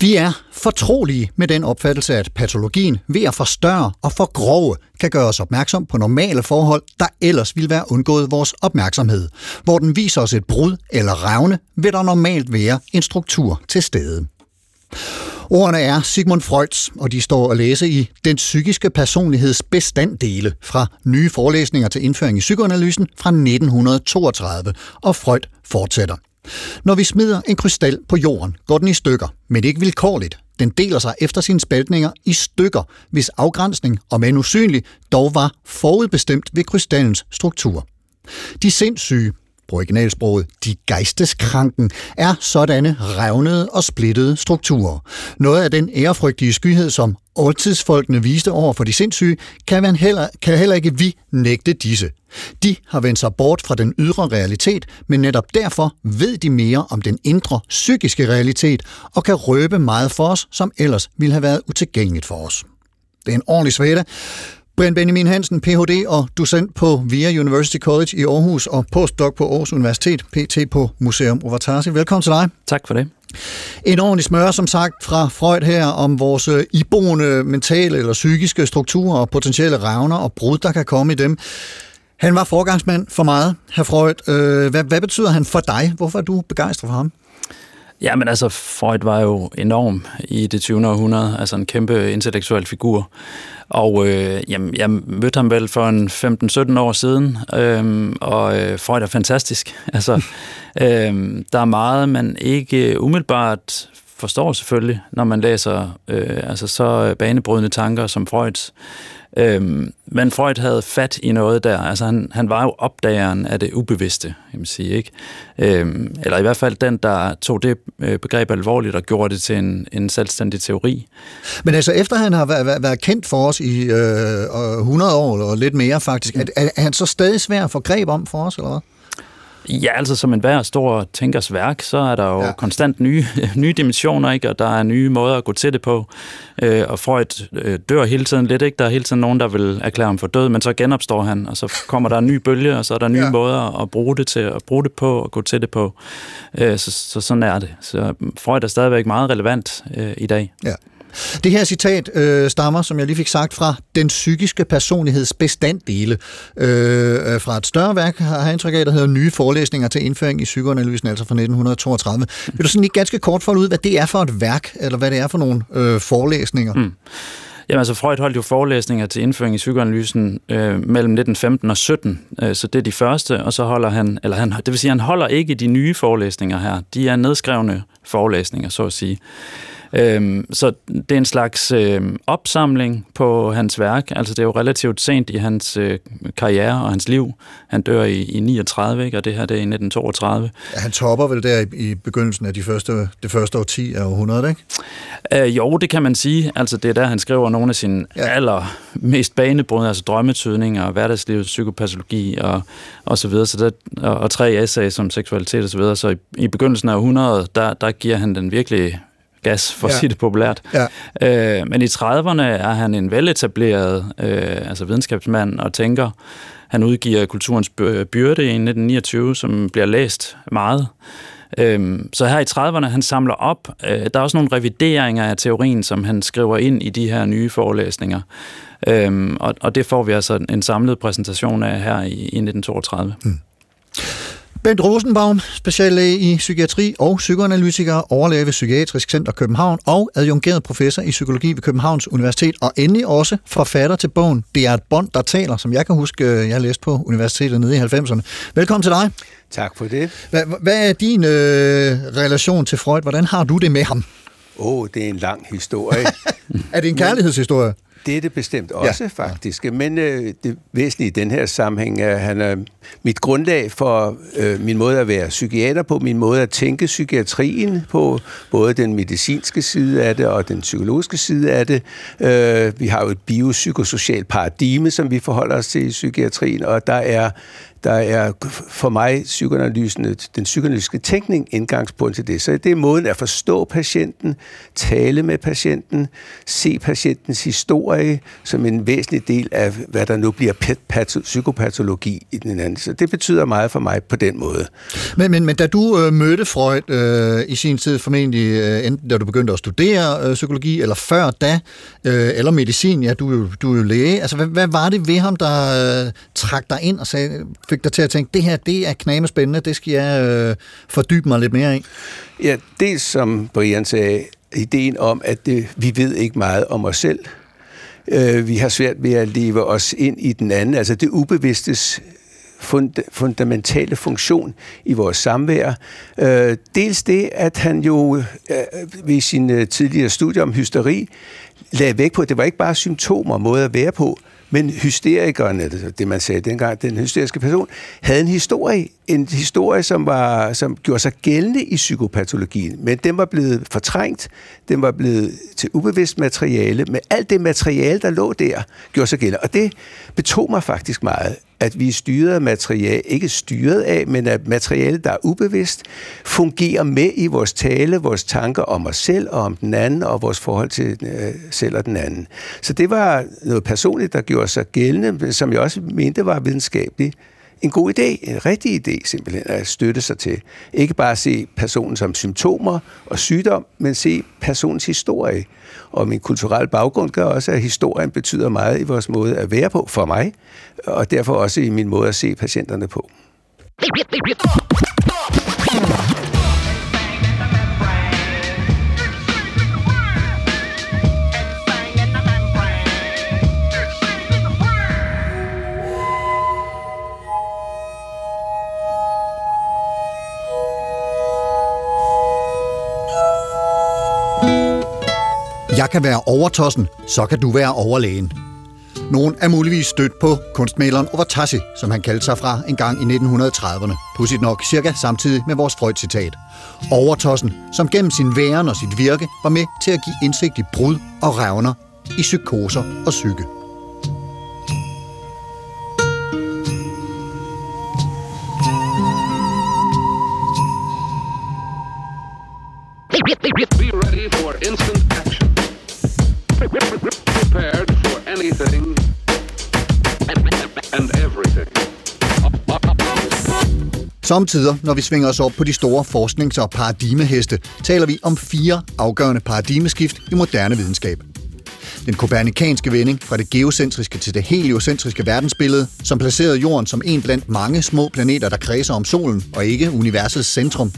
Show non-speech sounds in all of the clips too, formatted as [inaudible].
Vi er fortrolige med den opfattelse, at patologien ved at forstørre og forgrove kan gøre os opmærksom på normale forhold, der ellers ville være undgået vores opmærksomhed. Hvor den viser os et brud eller revne, vil der normalt være en struktur til stede. Ordene er Sigmund Freuds, og de står at læse i Den psykiske personligheds bestanddele fra nye forelæsninger til indføring i psykoanalysen fra 1932, og Freud fortsætter. Når vi smider en krystal på jorden, går den i stykker, men ikke vilkårligt. Den deler sig efter sine spaltninger i stykker, hvis afgrænsning, om end usynlig, dog var forudbestemt ved krystallens struktur. De sindssyge, på originalsproget, de geisteskranken, er sådanne revnede og splittede strukturer. Noget af den ærefrygtige skyhed, som oldtidsfolkene viste over for de sindssyge, kan, man heller, kan heller ikke vi nægte disse. De har vendt sig bort fra den ydre realitet, men netop derfor ved de mere om den indre psykiske realitet og kan røbe meget for os, som ellers ville have været utilgængeligt for os. Det er en ordentlig svætte. Brian Benjamin Hansen, Ph.D. og docent på VIA University College i Aarhus og postdoc på Aarhus Universitet, PT på Museum Ovatasi. Velkommen til dig. Tak for det. En ordentlig smør, som sagt, fra Freud her om vores øh, iboende mentale eller psykiske strukturer og potentielle revner og brud, der kan komme i dem. Han var forgangsmand for meget, herr Freud. Øh, hvad, hvad betyder han for dig? Hvorfor er du begejstret for ham? Ja, men altså, Freud var jo enorm i det 20. århundrede, altså en kæmpe intellektuel figur. Og øh, jamen, jeg mødte ham vel for en 15-17 år siden, øh, og øh, Freud er fantastisk. [laughs] Altså, øh, der er meget, man ikke umiddelbart forstår selvfølgelig, når man læser øh, altså så banebrydende tanker som Freuds. Øhm, men Freud havde fat i noget der. Altså han, han var jo opdageren af det ubevidste, kan man sige. Ikke? Øhm, eller i hvert fald den, der tog det øh, begreb alvorligt og gjorde det til en, en selvstændig teori. Men altså efter han har været, været kendt for os i øh, 100 år og lidt mere faktisk, er, er han så stadig svær at få greb om for os, eller hvad? Ja, altså som en hver stor tænkers værk, så er der jo ja. konstant nye, [laughs] nye dimensioner, ikke? og der er nye måder at gå til det på. Øh, og Freud øh, dør hele tiden lidt, ikke? Der er hele tiden nogen, der vil erklære ham for død, men så genopstår han, og så kommer der en ny bølge, og så er der nye ja. måder at bruge det til, at bruge det på og gå til det på. Øh, så, så sådan er det. Så Freud er stadigvæk meget relevant øh, i dag. Ja. Det her citat øh, stammer, som jeg lige fik sagt, fra den psykiske personligheds bestanddele. Øh, øh, fra et større værk, har jeg indtryk af, der hedder Nye forelæsninger til indføring i psykoanalysen, altså fra 1932. Vil du sådan lige ganske kort folde ud, hvad det er for et værk, eller hvad det er for nogle øh, forelæsninger? Mm. Jamen altså, Freud holdt jo forelæsninger til indføring i psykoanalysen øh, mellem 1915 og 17, øh, så det er de første, og så holder han, eller han, det vil sige, han holder ikke de nye forelæsninger her. De er nedskrevne forelæsninger, så at sige. Øhm, så det er en slags øh, opsamling på hans værk. Altså det er jo relativt sent i hans øh, karriere og hans liv. Han dør i, i 39, ikke? og det her det er i 1932. Ja, han topper vel der i, i begyndelsen af de første, det første årti af århundredet, ikke? Øh, jo, det kan man sige. Altså det er der, han skriver nogle af sine ja. allermest banebrydende, altså drømmetydninger og hverdagslivets psykopatologi og, og så videre. Så der, og, og tre essays som seksualitet og så videre. Så i, i begyndelsen af århundredet, der, der giver han den virkelig gas, for ja. at sige det populært. Ja. Øh, men i 30'erne er han en veletableret øh, altså videnskabsmand og tænker. Han udgiver Kulturens Byrde i 1929, som bliver læst meget. Øhm, så her i 30'erne, han samler op. Øh, der er også nogle revideringer af teorien, som han skriver ind i de her nye forelæsninger. Øhm, og, og det får vi altså en samlet præsentation af her i, i 1932. Hmm. Bent Rosenbaum, speciallæge i psykiatri og psykoanalytiker, overlæge ved Psykiatrisk Center København og adjungeret professor i psykologi ved Københavns Universitet, og endelig også forfatter til bogen Det er et bånd, der taler, som jeg kan huske, øh, jeg læste på universitetet nede i 90'erne. Velkommen til dig. Tak for det. Hvad, hvad er din øh, relation til Freud? Hvordan har du det med ham? Åh, oh, det er en lang historie. [laughs] er det en kærlighedshistorie? Det er det bestemt også, ja. faktisk. Men øh, det væsentlige i den her sammenhæng er, at han er mit grundlag for øh, min måde at være psykiater på, min måde at tænke psykiatrien på, både den medicinske side af det og den psykologiske side af det. Øh, vi har jo et biopsykosocialt paradigme, som vi forholder os til i psykiatrien, og der er der er for mig psykoanalysen, den psykoanalytiske tænkning indgangspunkt til det. Så det er måden at forstå patienten, tale med patienten, se patientens historie som en væsentlig del af, hvad der nu bliver psykopatologi i den anden. Så det betyder meget for mig på den måde. Men, men, men da du øh, mødte Freud øh, i sin tid, formentlig øh, enten da du begyndte at studere øh, psykologi, eller før da, øh, eller medicin, ja, du, du er jo læge, altså hvad, hvad var det ved ham, der øh, trak dig ind og sagde, fik dig til at tænke, det her, det er kname spændende, det skal jeg øh, fordybe mig lidt mere i? Ja, det som Brian sagde, ideen om, at det, vi ved ikke meget om os selv. Øh, vi har svært ved at leve os ind i den anden, altså det ubevidstes fund, fundamentale funktion i vores samvær. Øh, dels det, at han jo øh, ved sin øh, tidligere studie om hysteri lagde væk på, at det var ikke bare symptomer, måde at være på, men hysterikeren, det man sagde dengang, den hysteriske person, havde en historie. En historie, som, var, som gjorde sig gældende i psykopatologien. Men den var blevet fortrængt. Den var blevet til ubevidst materiale. Men alt det materiale, der lå der, gjorde sig gældende. Og det betog mig faktisk meget at vi er styret af materiale, ikke styret af, men at materiale, der er ubevidst, fungerer med i vores tale, vores tanker om os selv og om den anden, og vores forhold til øh, selv og den anden. Så det var noget personligt, der gjorde sig gældende, som jeg også mente var videnskabeligt en god idé, en rigtig idé simpelthen at støtte sig til. Ikke bare se personen som symptomer og sygdom, men se personens historie. Og min kulturelle baggrund gør også, at historien betyder meget i vores måde at være på for mig, og derfor også i min måde at se patienterne på. Jeg kan være overtossen, så kan du være overlægen. Nogen er muligvis stødt på kunstmaleren Overtassi, som han kaldte sig fra en gang i 1930'erne. Pudsigt nok cirka samtidig med vores Freud-citat. Overtossen, som gennem sin væren og sit virke var med til at give indsigt i brud og revner, i psykoser og psyke. Samtidig, når vi svinger os op på de store forsknings- og paradigmeheste, taler vi om fire afgørende paradigmeskift i moderne videnskab. Den kopernikanske vending fra det geocentriske til det heliocentriske verdensbillede, som placerede jorden som en blandt mange små planeter, der kredser om solen og ikke universets centrum.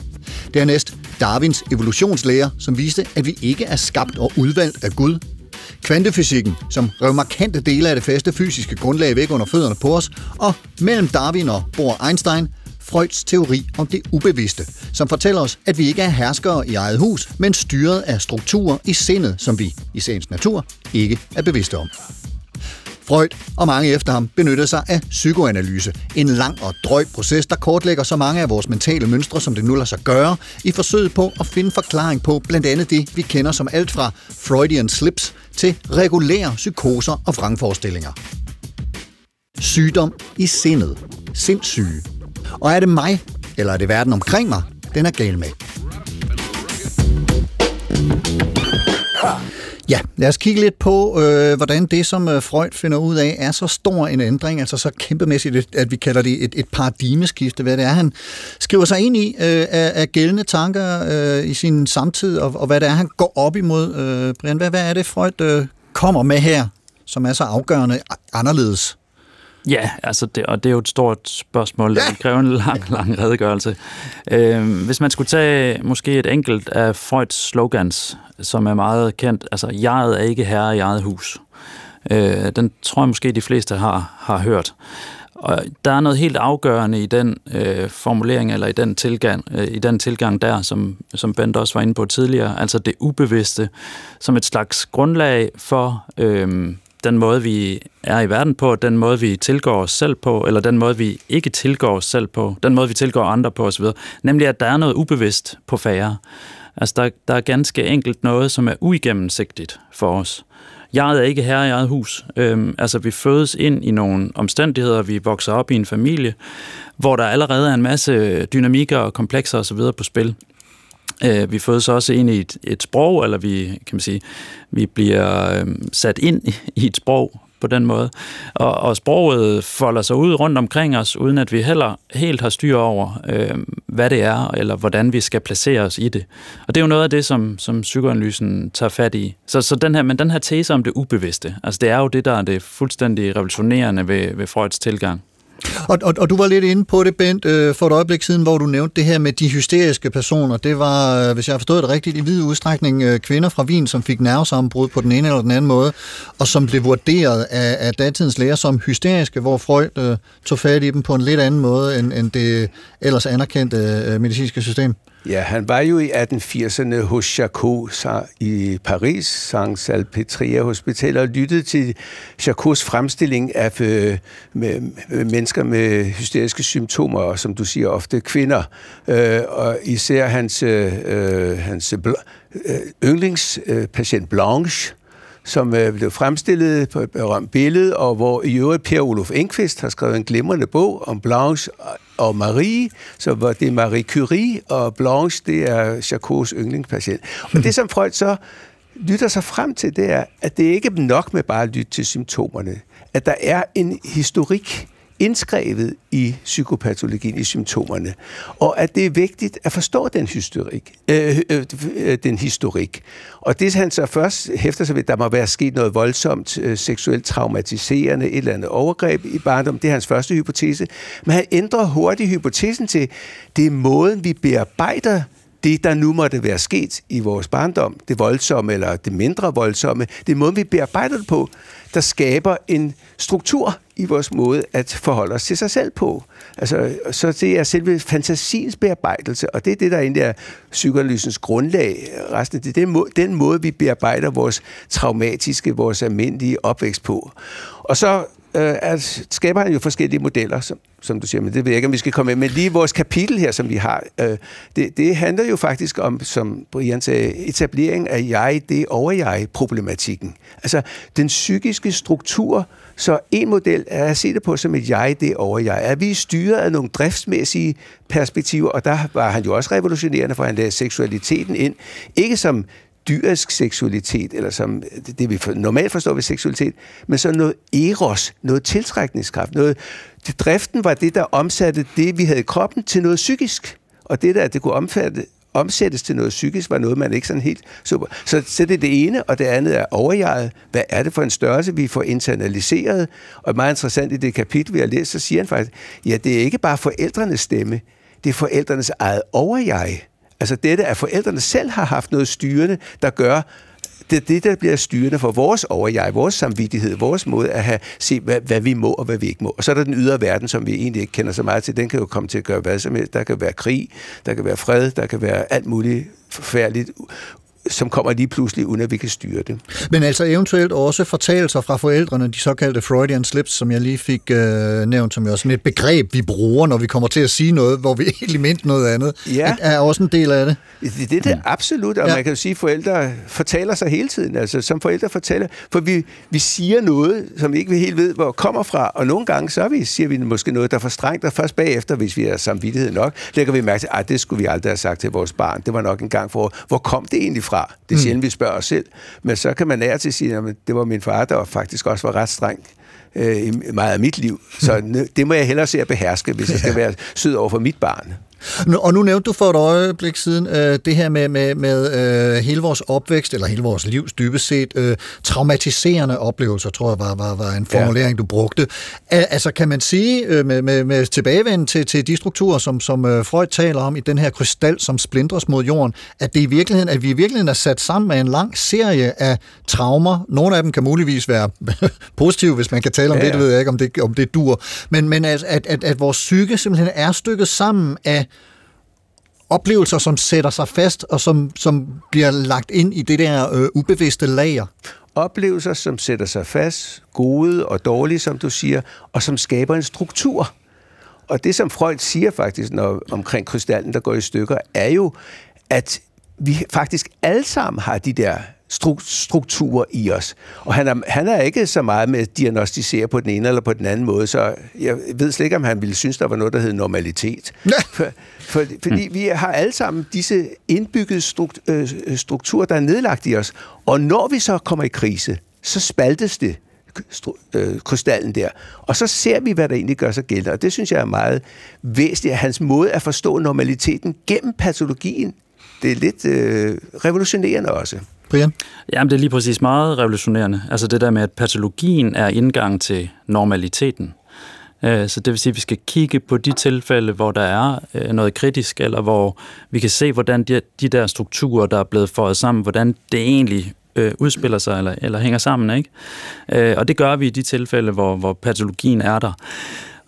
Dernæst Darwins evolutionslære, som viste, at vi ikke er skabt og udvalgt af Gud. Kvantefysikken, som rev markante dele af det faste fysiske grundlag væk under fødderne på os. Og mellem Darwin og Bohr Einstein, Freuds teori om det ubevidste, som fortæller os, at vi ikke er herskere i eget hus, men styret af strukturer i sindet, som vi i sagens natur ikke er bevidste om. Freud og mange efter ham benyttede sig af psykoanalyse. En lang og drøg proces, der kortlægger så mange af vores mentale mønstre, som det nu lader sig gøre, i forsøget på at finde forklaring på blandt andet det, vi kender som alt fra Freudian slips til regulære psykoser og vrangforestillinger. Sygdom i sindet. Sindssyge. Og er det mig, eller er det verden omkring mig, den er gal med? Ja, lad os kigge lidt på, øh, hvordan det, som øh, Freud finder ud af, er så stor en ændring, altså så kæmpemæssigt, at vi kalder det et, et paradigmeskifte, hvad det er, han skriver sig ind i øh, af, af gældende tanker øh, i sin samtid, og, og hvad det er, han går op imod. Øh, Brian, hvad, hvad er det, Freud øh, kommer med her, som er så afgørende anderledes? Ja, altså det, og det er jo et stort spørgsmål, der ja. kræver en lang, lang redegørelse. Øh, hvis man skulle tage måske et enkelt af Freuds slogans, som er meget kendt, altså, jeg er ikke herre i eget hus. Øh, den tror jeg måske, de fleste har, har hørt. Og der er noget helt afgørende i den øh, formulering, eller i den tilgang, øh, i den tilgang der, som, som Bent også var inde på tidligere, altså det ubevidste, som et slags grundlag for, øh, den måde, vi er i verden på, den måde, vi tilgår os selv på, eller den måde, vi ikke tilgår os selv på, den måde, vi tilgår andre på osv. Nemlig, at der er noget ubevidst på færre. Altså, der, der er ganske enkelt noget, som er uigennemsigtigt for os. Jeg er ikke herre i eget hus. Øhm, altså, vi fødes ind i nogle omstændigheder, vi vokser op i en familie, hvor der allerede er en masse dynamikker og komplekser osv. på spil. Øh, vi fødes også ind i et, et sprog, eller vi, kan man sige, vi bliver øh, sat ind i et sprog på den måde. Og, og sproget folder sig ud rundt omkring os, uden at vi heller helt har styr over, øh, hvad det er, eller hvordan vi skal placere os i det. Og det er jo noget af det, som, som psykoanalysen tager fat i. Så, så den her, men den her tese om det ubevidste, altså det er jo det, der er det fuldstændig revolutionerende ved, ved Freuds tilgang. Og, og, og du var lidt inde på det, Bent, øh, for et øjeblik siden, hvor du nævnte det her med de hysteriske personer. Det var, øh, hvis jeg har forstået det rigtigt, i vid udstrækning øh, kvinder fra Wien, som fik nervesammenbrud på den ene eller den anden måde, og som blev vurderet af, af datidens læger som hysteriske, hvor Freud øh, tog fat i dem på en lidt anden måde, end, end det ellers anerkendte øh, medicinske system. Ja, han var jo i 1880'erne hos Charcot i Paris, Saint Salpêtrière Hospital, og lyttede til Charcots fremstilling af øh, med, med mennesker med hysteriske symptomer, og som du siger, ofte kvinder. Øh, og især hans, øh, øh hans øh, yndlingspatient Blanche, som øh, blev fremstillet på et berømt billede, og hvor i øvrigt Per Olof Enqvist har skrevet en glimrende bog om Blanche og Marie, så var det Marie Curie, og Blanche, det er Charcots yndlingspatient. Og det, som Freud så lytter sig frem til, det er, at det ikke er nok med bare at lytte til symptomerne. At der er en historik, indskrevet i psykopatologien, i symptomerne, og at det er vigtigt at forstå den historik. Øh, øh, øh, den historik. Og det han så først hæfter sig ved, at der må være sket noget voldsomt øh, seksuelt traumatiserende, et eller andet overgreb i barndom, det er hans første hypotese. Men han ændrer hurtigt hypotesen til, det er måden, vi bearbejder det, der nu måtte være sket i vores barndom, det voldsomme eller det mindre voldsomme, det er måden, vi bearbejder det på, der skaber en struktur i vores måde at forholde os til sig selv på. Altså, så det er selve fantasiens bearbejdelse, og det er det, der egentlig er psykoanalysens grundlag. Resten, det er den den måde, vi bearbejder vores traumatiske, vores almindelige opvækst på. Og så øh, at skaber han jo forskellige modeller, som, som du siger, men det ved jeg ikke, om vi skal komme med. Men lige vores kapitel her, som vi har, øh, det, det handler jo faktisk om, som Brian sagde, etablering af jeg, det over jeg-problematikken. Altså den psykiske struktur, så en model er at se det på som et jeg, det over jeg. Er vi styret af nogle driftsmæssige perspektiver, og der var han jo også revolutionerende, for han lagde seksualiteten ind, ikke som dyrisk seksualitet, eller som det, vi normalt forstår ved seksualitet, men så noget eros, noget tiltrækningskraft, noget, det, driften var det, der omsatte det, vi havde i kroppen, til noget psykisk. Og det der, det kunne omfatte, omsættes til noget psykisk, var noget, man ikke sådan helt super. Så, så det er det ene, og det andet er overjeget. Hvad er det for en størrelse, vi får internaliseret? Og meget interessant i det kapitel, vi har læst, så siger han faktisk, ja, det er ikke bare forældrenes stemme, det er forældrenes eget overjeg. Altså dette, at forældrene selv har haft noget styrende, der gør, det er det, der bliver styrende for vores overjeg, vores samvittighed, vores måde at have, se, hvad, hvad vi må og hvad vi ikke må. Og så er der den ydre verden, som vi egentlig ikke kender så meget til. Den kan jo komme til at gøre hvad som helst. Der kan være krig, der kan være fred, der kan være alt muligt forfærdeligt, som kommer lige pludselig, uden at vi kan styre det. Men altså eventuelt også fortalelser fra forældrene, de såkaldte Freudian slips, som jeg lige fik øh, nævnt, som jo er sådan et begreb, vi bruger, når vi kommer til at sige noget, hvor vi [laughs] egentlig mente noget andet, ja. er også en del af det. Det, det er det absolut, og ja. man kan jo sige, at forældre fortaler sig hele tiden. Altså som forældre fortæller, for vi, vi siger noget, som vi ikke helt ved, hvor kommer fra, og nogle gange så vi, siger vi måske noget, der er for strengt, og først bagefter, hvis vi er samvittighed nok, lægger vi mærke til, at det skulle vi aldrig have sagt til vores barn. Det var nok en gang for, hvor kom det egentlig fra? Det er mm. sjældent, vi spørger os selv. Men så kan man lære til at sige, at det var min far, der faktisk også var ret streng øh, i meget af mit liv. Så [laughs] det må jeg hellere se at beherske, hvis jeg skal være sød over for mit barn. Og nu nævnte du for et øjeblik siden øh, det her med, med, med øh, hele vores opvækst, eller hele vores livs dybest set, øh, traumatiserende oplevelser, tror jeg var, var, var en formulering, ja. du brugte. Al- altså kan man sige, øh, med, med, med tilbagevend til, til de strukturer, som, som øh, Freud taler om i den her krystal, som splindres mod jorden, at, det i virkeligheden, at vi i virkeligheden er sat sammen med en lang serie af traumer. Nogle af dem kan muligvis være [laughs] positive, hvis man kan tale om ja, ja. det, det ved jeg ikke, om det, om det dur. Men, men at, at, at, at vores psyke simpelthen er stykket sammen af oplevelser, som sætter sig fast, og som, som bliver lagt ind i det der øh, ubevidste lager. oplevelser, som sætter sig fast, gode og dårlige, som du siger, og som skaber en struktur. Og det, som Freud siger faktisk når, omkring krystallen, der går i stykker, er jo, at vi faktisk alle sammen har de der strukturer i os. Og han er, han er ikke så meget med at diagnostisere på den ene eller på den anden måde, så jeg ved slet ikke, om han ville synes, der var noget, der hed normalitet. For, for, fordi mm. vi har alle sammen disse indbyggede øh, strukturer, der er nedlagt i os. Og når vi så kommer i krise, så spaltes det øh, krystallen der. Og så ser vi, hvad der egentlig gør sig gældende. Og det synes jeg er meget væsentligt, at hans måde at forstå normaliteten gennem patologien, det er lidt øh, revolutionerende også. Brian? Jamen, det er lige præcis meget revolutionerende. Altså det der med, at patologien er indgang til normaliteten. Øh, så det vil sige, at vi skal kigge på de tilfælde, hvor der er øh, noget kritisk, eller hvor vi kan se, hvordan de, de der strukturer, der er blevet fået sammen, hvordan det egentlig øh, udspiller sig eller, eller hænger sammen. Ikke? Øh, og det gør vi i de tilfælde, hvor, hvor patologien er der.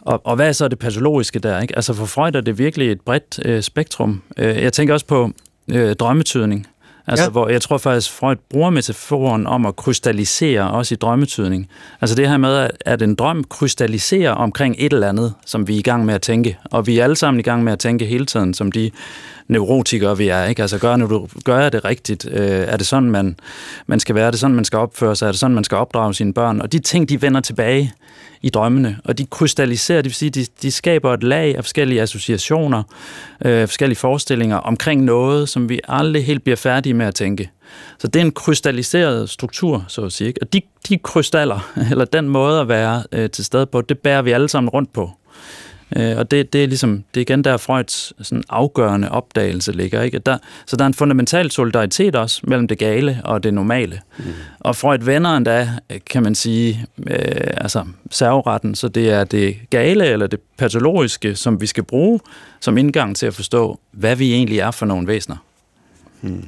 Og, og hvad er så det patologiske der? Ikke? Altså for Freud er det virkelig et bredt øh, spektrum. Øh, jeg tænker også på øh, drømmetydning. Altså, ja. hvor jeg tror faktisk, Freud bruger metaforen om at krystallisere også i drømmetydning. Altså det her med, at en drøm krystalliserer omkring et eller andet, som vi er i gang med at tænke. Og vi er alle sammen i gang med at tænke hele tiden, som de neurotikere vi er. Ikke? Altså gør, du, gør jeg det rigtigt? Øh, er det sådan, man, man skal være? Er det sådan, man skal opføre sig? Er det sådan, man skal opdrage sine børn? Og de ting, de vender tilbage i drømmene, og de krystalliserer, det vil sige, de, de skaber et lag af forskellige associationer, øh, forskellige forestillinger omkring noget, som vi aldrig helt bliver færdige med at tænke. Så det er en krystalliseret struktur, så at sige. Ikke? Og de, de krystaller, [laughs] eller den måde at være øh, til stede på, det bærer vi alle sammen rundt på. Øh, og det, det er ligesom, det er igen der Freuds sådan afgørende opdagelse ligger. Ikke? Der, så der er en fundamental solidaritet også mellem det gale og det normale. Mm. Og Freud vender endda, kan man sige, øh, altså serveretten, så det er det gale eller det patologiske, som vi skal bruge som indgang til at forstå, hvad vi egentlig er for nogle væsener. Mm.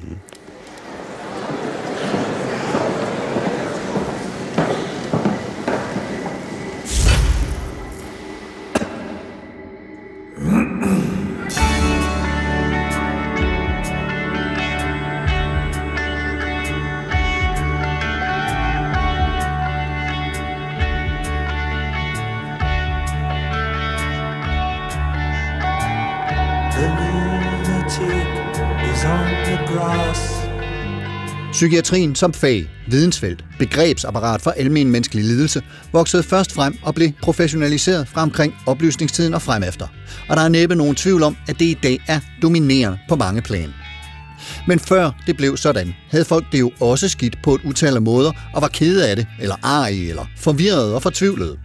Psykiatrien som fag, vidensfelt, begrebsapparat for almen menneskelig lidelse, voksede først frem og blev professionaliseret fra omkring oplysningstiden og fremefter. Og der er næppe nogen tvivl om, at det i dag er dominerende på mange plan. Men før det blev sådan, havde folk det jo også skidt på et utal af måder og var kede af det, eller arige, eller forvirrede og fortvivlede.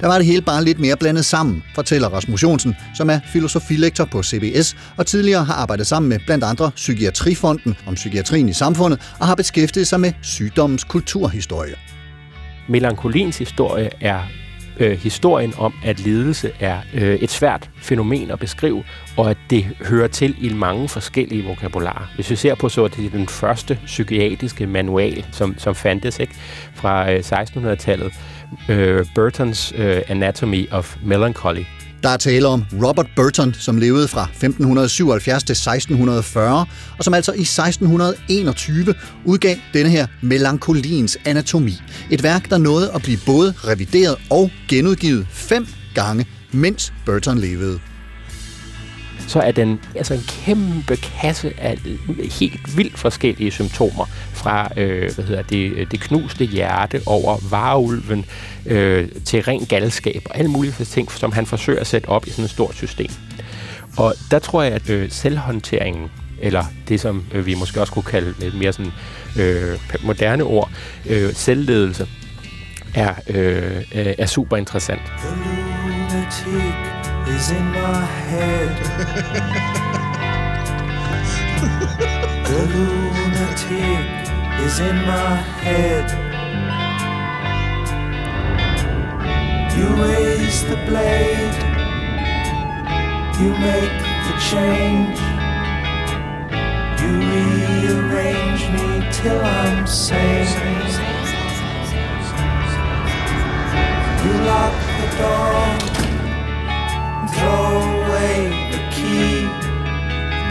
Der var det hele bare lidt mere blandet sammen, fortæller Rasmus Jonsen, som er filosofilektor på CBS og tidligere har arbejdet sammen med blandt andre Psykiatrifonden om psykiatrien i samfundet og har beskæftiget sig med sygdommens kulturhistorie. Melankolins historie er øh, historien om, at lidelse er øh, et svært fænomen at beskrive, og at det hører til i mange forskellige vokabularer. Hvis vi ser på så, at det er den første psykiatriske manual, som, som fandtes ikke, fra øh, 1600-tallet, øh, Burtons øh, Anatomy of Melancholy. Der er tale om Robert Burton, som levede fra 1577 til 1640, og som altså i 1621 udgav denne her Melankoliens Anatomi. Et værk, der nåede at blive både revideret og genudgivet fem gange, mens Burton levede så er den altså en kæmpe kasse af helt vildt forskellige symptomer fra øh, hvad hedder det, øh, det knuste hjerte over varulven øh, til ren galskab og alle mulige ting, som han forsøger at sætte op i sådan et stort system. Og der tror jeg, at øh, selvhåndteringen eller det, som øh, vi måske også kunne kalde lidt mere sådan øh, moderne ord, øh, selvledelse, er, øh, er super interessant. The lunatic is in my head. [laughs] the lunatic is in my head. You raise the blade, you make the change. You rearrange me till I'm sane. You lock the door throw away the key.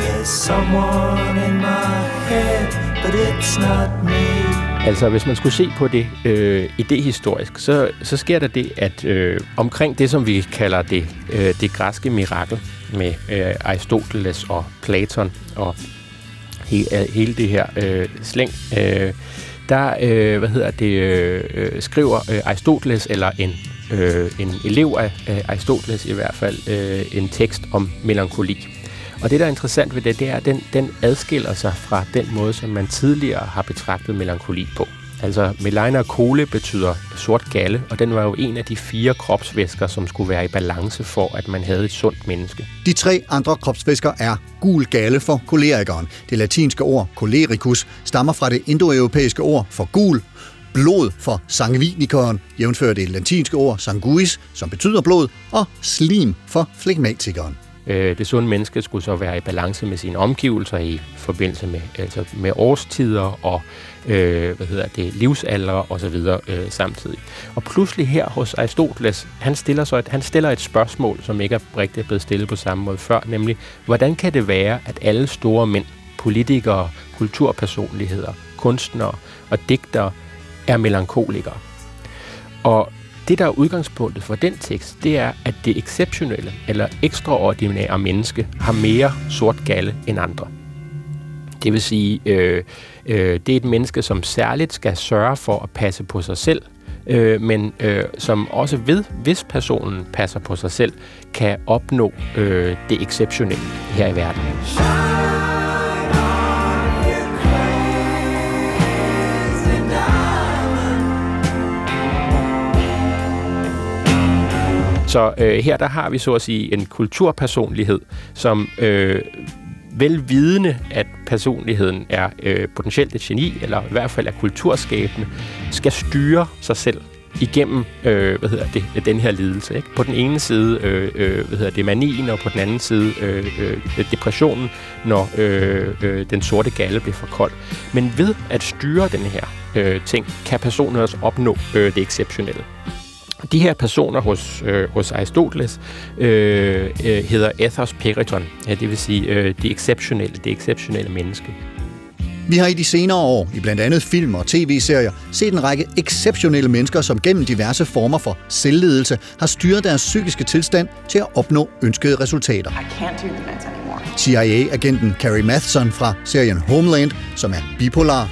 There's someone in my head, but it's not me. Altså, hvis man skulle se på det øh, idehistorisk, så, så sker der det, at øh, omkring det, som vi kalder det, øh, det græske mirakel med øh, Aristoteles og Platon og he, øh, hele det her øh, slæng, øh, der øh, hvad hedder det, øh, øh skriver øh, Aristoteles, eller en, øh, en elev af øh, Aristoteles i hvert fald, øh, en tekst om melankoli. Og det, der er interessant ved det, det er, at den, den adskiller sig fra den måde, som man tidligere har betragtet melankoli på. Altså, melaina kole betyder sort galle, og den var jo en af de fire kropsvæsker, som skulle være i balance for, at man havde et sundt menneske. De tre andre kropsvæsker er gul galle for kolerikeren. Det latinske ord cholericus stammer fra det indoeuropæiske ord for gul, blod for sangvinikeren, jævnført det latinske ord sanguis, som betyder blod, og slim for flegmatikeren. Øh, det sunde menneske skulle så være i balance med sine omgivelser i forbindelse med, altså med årstider og øh, hvad hedder det, livsalder og så videre øh, samtidig. Og pludselig her hos Aristoteles, han stiller, så et, han stiller et spørgsmål, som ikke er rigtig blevet stillet på samme måde før, nemlig, hvordan kan det være, at alle store mænd, politikere, kulturpersonligheder, kunstnere og digtere er melankolikere? Og det, der er udgangspunktet for den tekst, det er, at det exceptionelle eller ekstraordinære menneske har mere sort galle end andre. Det vil sige, øh, øh, det er et menneske, som særligt skal sørge for at passe på sig selv, øh, men øh, som også ved, hvis personen passer på sig selv, kan opnå øh, det exceptionelle her i verden. Så øh, her der har vi så at sige en kulturpersonlighed, som øh, velvidende, at personligheden er øh, potentielt et geni, eller i hvert fald er kulturskabende, skal styre sig selv igennem øh, hvad hedder det, den her lidelse. Ikke? På den ene side øh, øh, hvad hedder det, manien, og på den anden side øh, øh, depressionen, når øh, øh, den sorte galle bliver for kold. Men ved at styre den her øh, ting, kan personen også opnå øh, det exceptionelle. De her personer hos, øh, hos Aristoteles øh, øh, hedder ethos periton, ja, det vil sige øh, det exceptionelle, det exceptionelle menneske. Vi har i de senere år, i blandt andet film og tv-serier, set en række exceptionelle mennesker, som gennem diverse former for selvledelse har styret deres psykiske tilstand til at opnå ønskede resultater. CIA-agenten Carrie Matheson fra serien Homeland, som er bipolar,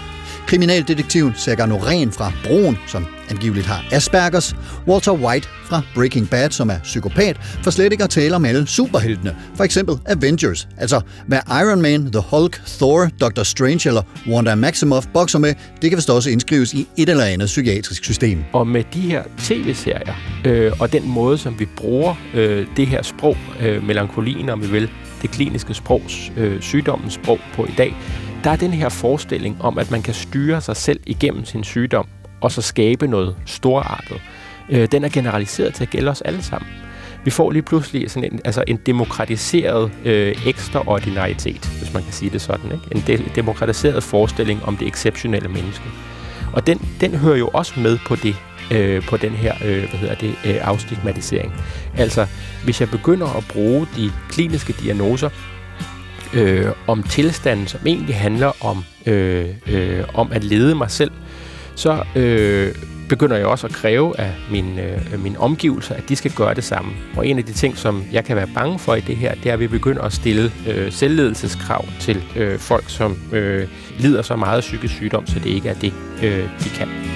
kriminaldetektiven Sergej Noren fra Broen, som angiveligt har Aspergers, Walter White fra Breaking Bad, som er psykopat, for slet ikke at tale om alle superheltene, for eksempel Avengers. Altså, hvad Iron Man, The Hulk, Thor, Doctor Strange eller Wanda Maximoff bokser med, det kan vist også indskrives i et eller andet psykiatrisk system. Og med de her tv-serier, øh, og den måde, som vi bruger øh, det her sprog, øh, melankolien, om vi vil, det kliniske sprogs, øh, sygdommens sprog på i dag, der er den her forestilling om, at man kan styre sig selv igennem sin sygdom, og så skabe noget storartet. Øh, den er generaliseret til at gælde os alle sammen. Vi får lige pludselig sådan en, altså en demokratiseret øh, ekstraordinaritet, hvis man kan sige det sådan. Ikke? En de- demokratiseret forestilling om det exceptionelle menneske. Og den, den hører jo også med på det, øh, på den her øh, hvad hedder det, øh, afstigmatisering. Altså, hvis jeg begynder at bruge de kliniske diagnoser øh, om tilstanden, som egentlig handler om, øh, øh, om at lede mig selv, så øh, begynder jeg også at kræve af min, øh, min omgivelser, at de skal gøre det samme. Og en af de ting, som jeg kan være bange for i det her, det er, at vi begynder at stille øh, selvledelseskrav til øh, folk, som øh, lider så meget af psykisk sygdom, så det ikke er det, øh, de kan.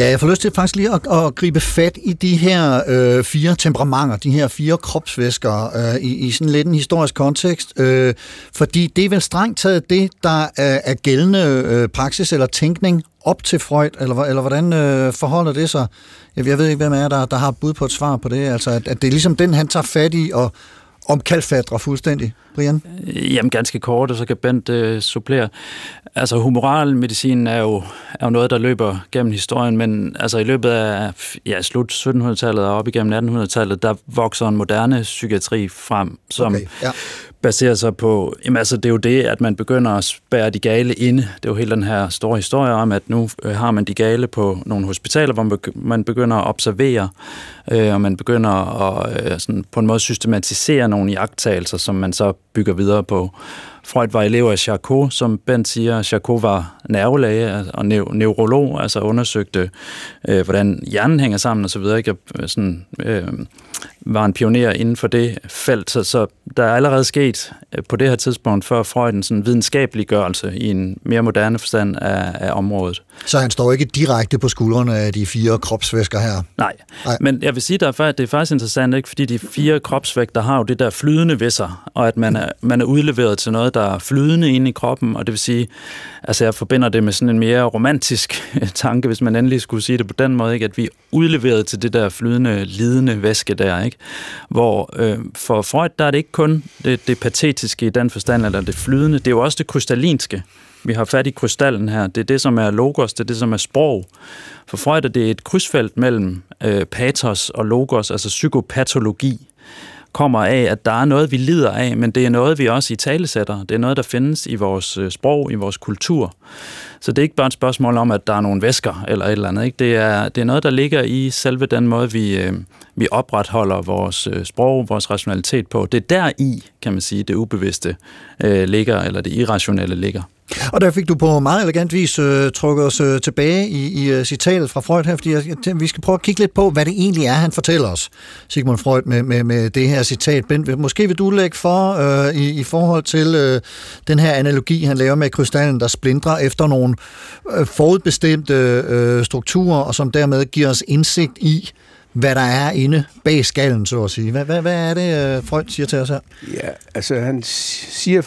Ja, jeg får lyst til faktisk lige at, at gribe fat i de her øh, fire temperamenter, de her fire kropsvæsker øh, i, i sådan lidt en historisk kontekst. Øh, fordi det er vel strengt taget det, der er, er gældende øh, praksis eller tænkning op til Freud, eller, eller hvordan øh, forholder det sig? Jeg, jeg ved ikke, hvem er der, der har bud på et svar på det. Altså, at, at det er ligesom den, han tager fat i og omkalfatrer fuldstændig. Brian? Jamen ganske kort, og så kan Bent øh, supplere. Altså humoralmedicin er jo, er jo noget, der løber gennem historien, men altså i løbet af ja, slut 1700-tallet og op igennem 1800-tallet, der vokser en moderne psykiatri frem, som Okay, ja. baserer sig på, jamen altså det er jo det, at man begynder at spære de gale inde. Det er jo hele den her store historie om, at nu øh, har man de gale på nogle hospitaler, hvor man begynder at observere, øh, og man begynder at øh, sådan på en måde systematisere nogle jagttagelser, som man så bygger videre på. Freud var elev af Charcot, som Bent siger. Charcot var nervelæge og neurolog, altså undersøgte, øh, hvordan hjernen hænger sammen osv. Ikke? Øh, sådan, øh, var en pioner inden for det felt, så, så der er allerede sket øh, på det her tidspunkt før Freud en sådan videnskabelig gørelse i en mere moderne forstand af, af området. Så han står ikke direkte på skuldrene af de fire kropsvæsker her? Nej, Nej. men jeg vil sige, at det er faktisk interessant, ikke? fordi de fire kropsvægter har jo det der flydende ved sig, og at man er, man er udleveret til noget, der er flydende inde i kroppen, og det vil sige, altså jeg forbinder det med sådan en mere romantisk [laughs] tanke, hvis man endelig skulle sige det på den måde, ikke? at vi er udleveret til det der flydende, lidende væske der, ikke? Hvor øh, for Freud, der er det ikke kun det, det patetiske i den forstand, eller det flydende, det er jo også det krystallinske. Vi har fat i krystallen her. Det er det, som er logos, det er det, som er sprog. For Freud er det et krydsfelt mellem øh, patos og logos, altså psykopatologi kommer af, at der er noget, vi lider af, men det er noget, vi også i talesætter. Det er noget, der findes i vores øh, sprog, i vores kultur. Så det er ikke bare et spørgsmål om, at der er nogle væsker eller et eller andet. Ikke? Det, er, det er noget, der ligger i selve den måde, vi, øh, vi opretholder vores øh, sprog, vores rationalitet på. Det er der i, kan man sige, det ubevidste øh, ligger, eller det irrationelle ligger. Og der fik du på meget elegant vis øh, trukket os øh, tilbage i, i uh, citatet fra Freud her, fordi jeg, vi skal prøve at kigge lidt på, hvad det egentlig er, han fortæller os, Sigmund Freud, med, med, med det her citat. Bent, måske vil du lægge for øh, i, i forhold til øh, den her analogi, han laver med krystallen, der splindrer efter nogle øh, forudbestemte øh, strukturer, og som dermed giver os indsigt i, hvad der er inde bag skallen, så at sige. Hvad, hvad, hvad er det, øh, Freud siger til os her? Ja, altså han siger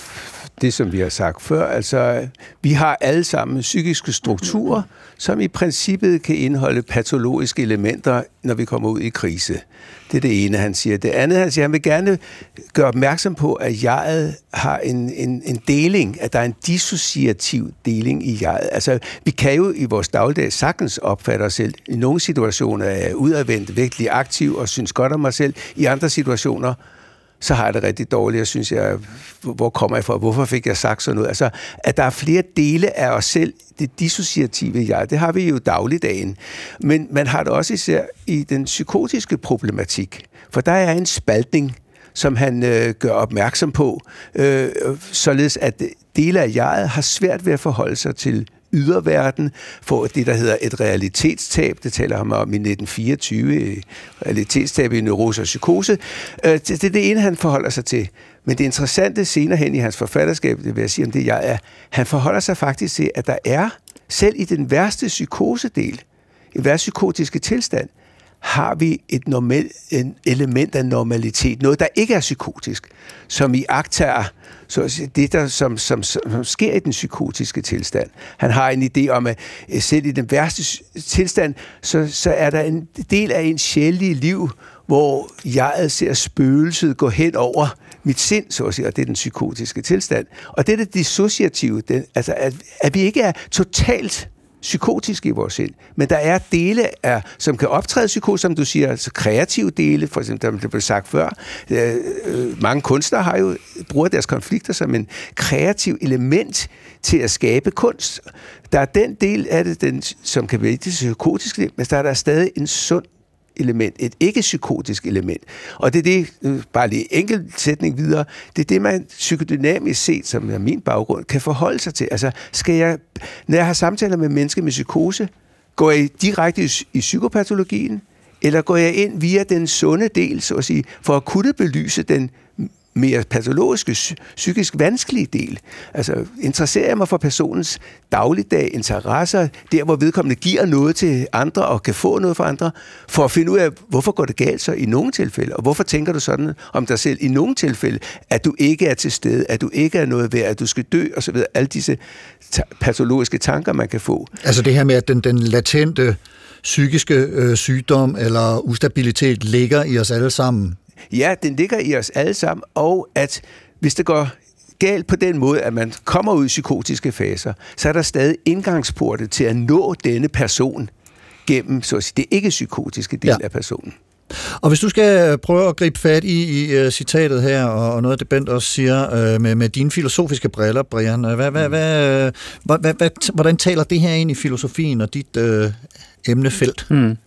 det, som vi har sagt før. Altså, vi har alle sammen psykiske strukturer, som i princippet kan indeholde patologiske elementer, når vi kommer ud i krise. Det er det ene, han siger. Det andet, han siger, han vil gerne gøre opmærksom på, at jeget har en, en, en deling, at der er en dissociativ deling i jeget. Altså, vi kan jo i vores dagligdag sagtens opfatte os selv. I nogle situationer er jeg udadvendt, virkelig aktiv og synes godt om mig selv. I andre situationer så har jeg det rigtig dårligt, og synes jeg, hvor kommer jeg fra, hvorfor fik jeg sagt sådan noget? Altså, at der er flere dele af os selv, det dissociative jeg, det har vi jo dagligdagen. Men man har det også især i den psykotiske problematik, for der er en spaltning, som han øh, gør opmærksom på, øh, således at dele af jeget har svært ved at forholde sig til yderverden, får det, der hedder et realitetstab. Det taler han om i 1924, øh, realitetstab i neurose og psykose. Øh, det er det ene, han forholder sig til. Men det interessante senere hen i hans forfatterskab, det vil jeg sige om det, jeg er, han forholder sig faktisk til, at der er, selv i den værste psykosedel, i værste psykotiske tilstand, har vi et normal, en element af normalitet, noget, der ikke er psykotisk, som i agtager så det, der som, som, som sker i den psykotiske tilstand. Han har en idé om, at øh, selv i den værste tilstand, så, så er der en del af en sjældent liv, hvor jeg ser spøgelset gå hen over mit sind, så at sige, og det er den psykotiske tilstand. Og det er det dissociative, det, altså at, at vi ikke er totalt psykotiske i vores sind. Men der er dele, af, som kan optræde psykotisk, som du siger, altså kreative dele, for eksempel, der blev sagt før. Øh, øh, mange kunstnere har jo, bruger deres konflikter som en kreativ element til at skabe kunst. Der er den del af det, den, som kan være det psykotiske, men der er der stadig en sund element, et ikke-psykotisk element. Og det er det, øh, bare lige enkelt sætning videre, det er det, man psykodynamisk set, som er min baggrund, kan forholde sig til. Altså, skal jeg, når jeg har samtaler med mennesker med psykose, går jeg direkte i, i psykopatologien, eller går jeg ind via den sunde del, så at sige, for at kunne belyse den mere patologiske, psykisk vanskelige del. Altså, interesserer jeg mig for personens dagligdag, interesser, der hvor vedkommende giver noget til andre og kan få noget for andre, for at finde ud af, hvorfor går det galt så i nogle tilfælde, og hvorfor tænker du sådan om dig selv i nogle tilfælde, at du ikke er til stede, at du ikke er noget værd, at du skal dø, osv. Alle disse patologiske tanker, man kan få. Altså det her med, at den, den latente psykiske øh, sygdom eller ustabilitet ligger i os alle sammen. Ja, den ligger i os alle sammen, og at hvis det går galt på den måde, at man kommer ud i psykotiske faser, så er der stadig indgangsporte til at nå denne person gennem så at sige, det ikke-psykotiske del ja. af personen. Og hvis du skal prøve at gribe fat i, i uh, citatet her, og, og noget af det Bent også siger, uh, med, med dine filosofiske briller, Brian, uh, hvad, hvad, hvad, uh, hvad, hvad, hvordan taler det her ind i filosofien og dit uh, emnefelt? Mm.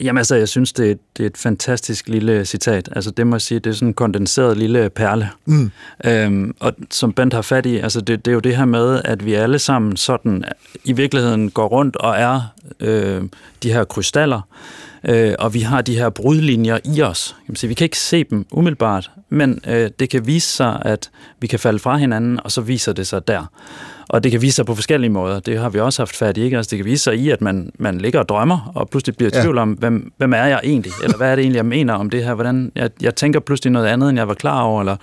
Jamen altså, jeg synes, det er, det er et fantastisk lille citat. Altså, det må jeg sige, det er sådan en kondenseret lille perle. Mm. Øhm, og som Bent har fat i, altså det, det er jo det her med, at vi alle sammen sådan i virkeligheden går rundt og er øh, de her krystaller, øh, og vi har de her brudlinjer i os. Kan man sige, vi kan ikke se dem umiddelbart, men øh, det kan vise sig, at vi kan falde fra hinanden, og så viser det sig der. Og det kan vise sig på forskellige måder. Det har vi også haft fat i. Ikke? Altså, det kan vise sig i, at man, man ligger og drømmer, og pludselig bliver i tvivl om, hvem, hvem er jeg egentlig? Eller hvad er det egentlig, jeg mener om det her? Hvordan, jeg, jeg tænker pludselig noget andet, end jeg var klar over. Eller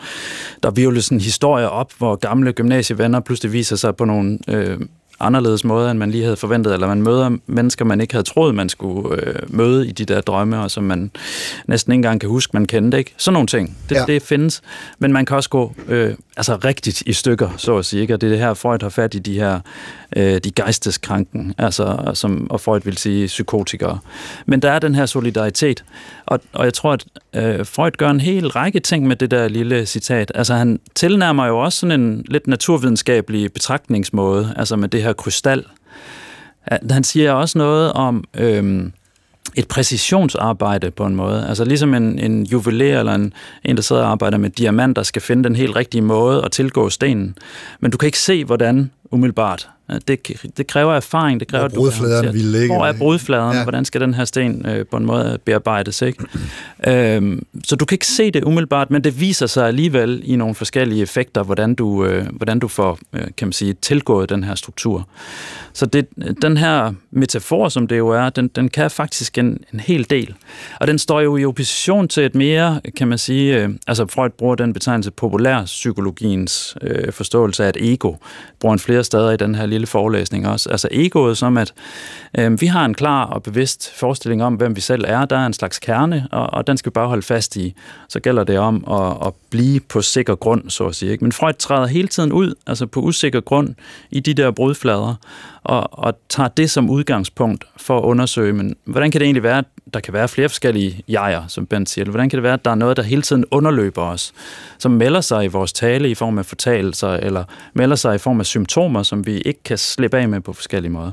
der virvler sådan historier op, hvor gamle gymnasievenner pludselig viser sig på nogle øh, anderledes måde, end man lige havde forventet, eller man møder mennesker, man ikke havde troet, man skulle øh, møde i de der drømme, og som man næsten ikke engang kan huske, man kendte. Ikke? Sådan nogle ting. Det, ja. det findes. Men man kan også gå øh, altså rigtigt i stykker, så at sige. Ikke? Og det er det her, Freud har fat i de her øh, de geisteskranken, altså, som, og Freud vil sige psykotikere. Men der er den her solidaritet, og, og jeg tror, at øh, Freud gør en hel række ting med det der lille citat. Altså han tilnærmer jo også sådan en lidt naturvidenskabelig betragtningsmåde, altså med det her krystal. Han siger også noget om... Øh, et præcisionsarbejde på en måde. Altså ligesom en, en juveler eller en, en, der sidder og arbejder med diamanter, skal finde den helt rigtige måde at tilgå stenen. Men du kan ikke se, hvordan umiddelbart. Det, det kræver erfaring, det kræver, hvor brudfladerne vil ligge. Hvor er brudfladerne? Ja. Hvordan skal den her sten øh, på en måde bearbejdes? Ikke? øhm, så du kan ikke se det umiddelbart, men det viser sig alligevel i nogle forskellige effekter, hvordan du, øh, hvordan du får øh, kan man sige, tilgået den her struktur. Så det, den her metafor, som det jo er, den, den kan faktisk en, en hel del. Og den står jo i opposition til et mere, kan man sige, øh, altså Freud bruger den betegnelse populærpsykologiens øh, forståelse af et ego, bruger en flere steder i den her lille forelæsning også. Altså egoet som, at øh, vi har en klar og bevidst forestilling om, hvem vi selv er. Der er en slags kerne, og, og den skal vi bare holde fast i. Så gælder det om at, at blive på sikker grund, så at sige. Ikke? Men Freud træder hele tiden ud, altså på usikker grund, i de der brudflader, og, og tager det som udgangspunkt for at undersøge, men hvordan kan det egentlig være, at der kan være flere forskellige jeger, som Ben siger, hvordan kan det være, at der er noget, der hele tiden underløber os, som melder sig i vores tale i form af fortalelser, eller melder sig i form af symptomer, som vi ikke kan slippe af med på forskellige måder.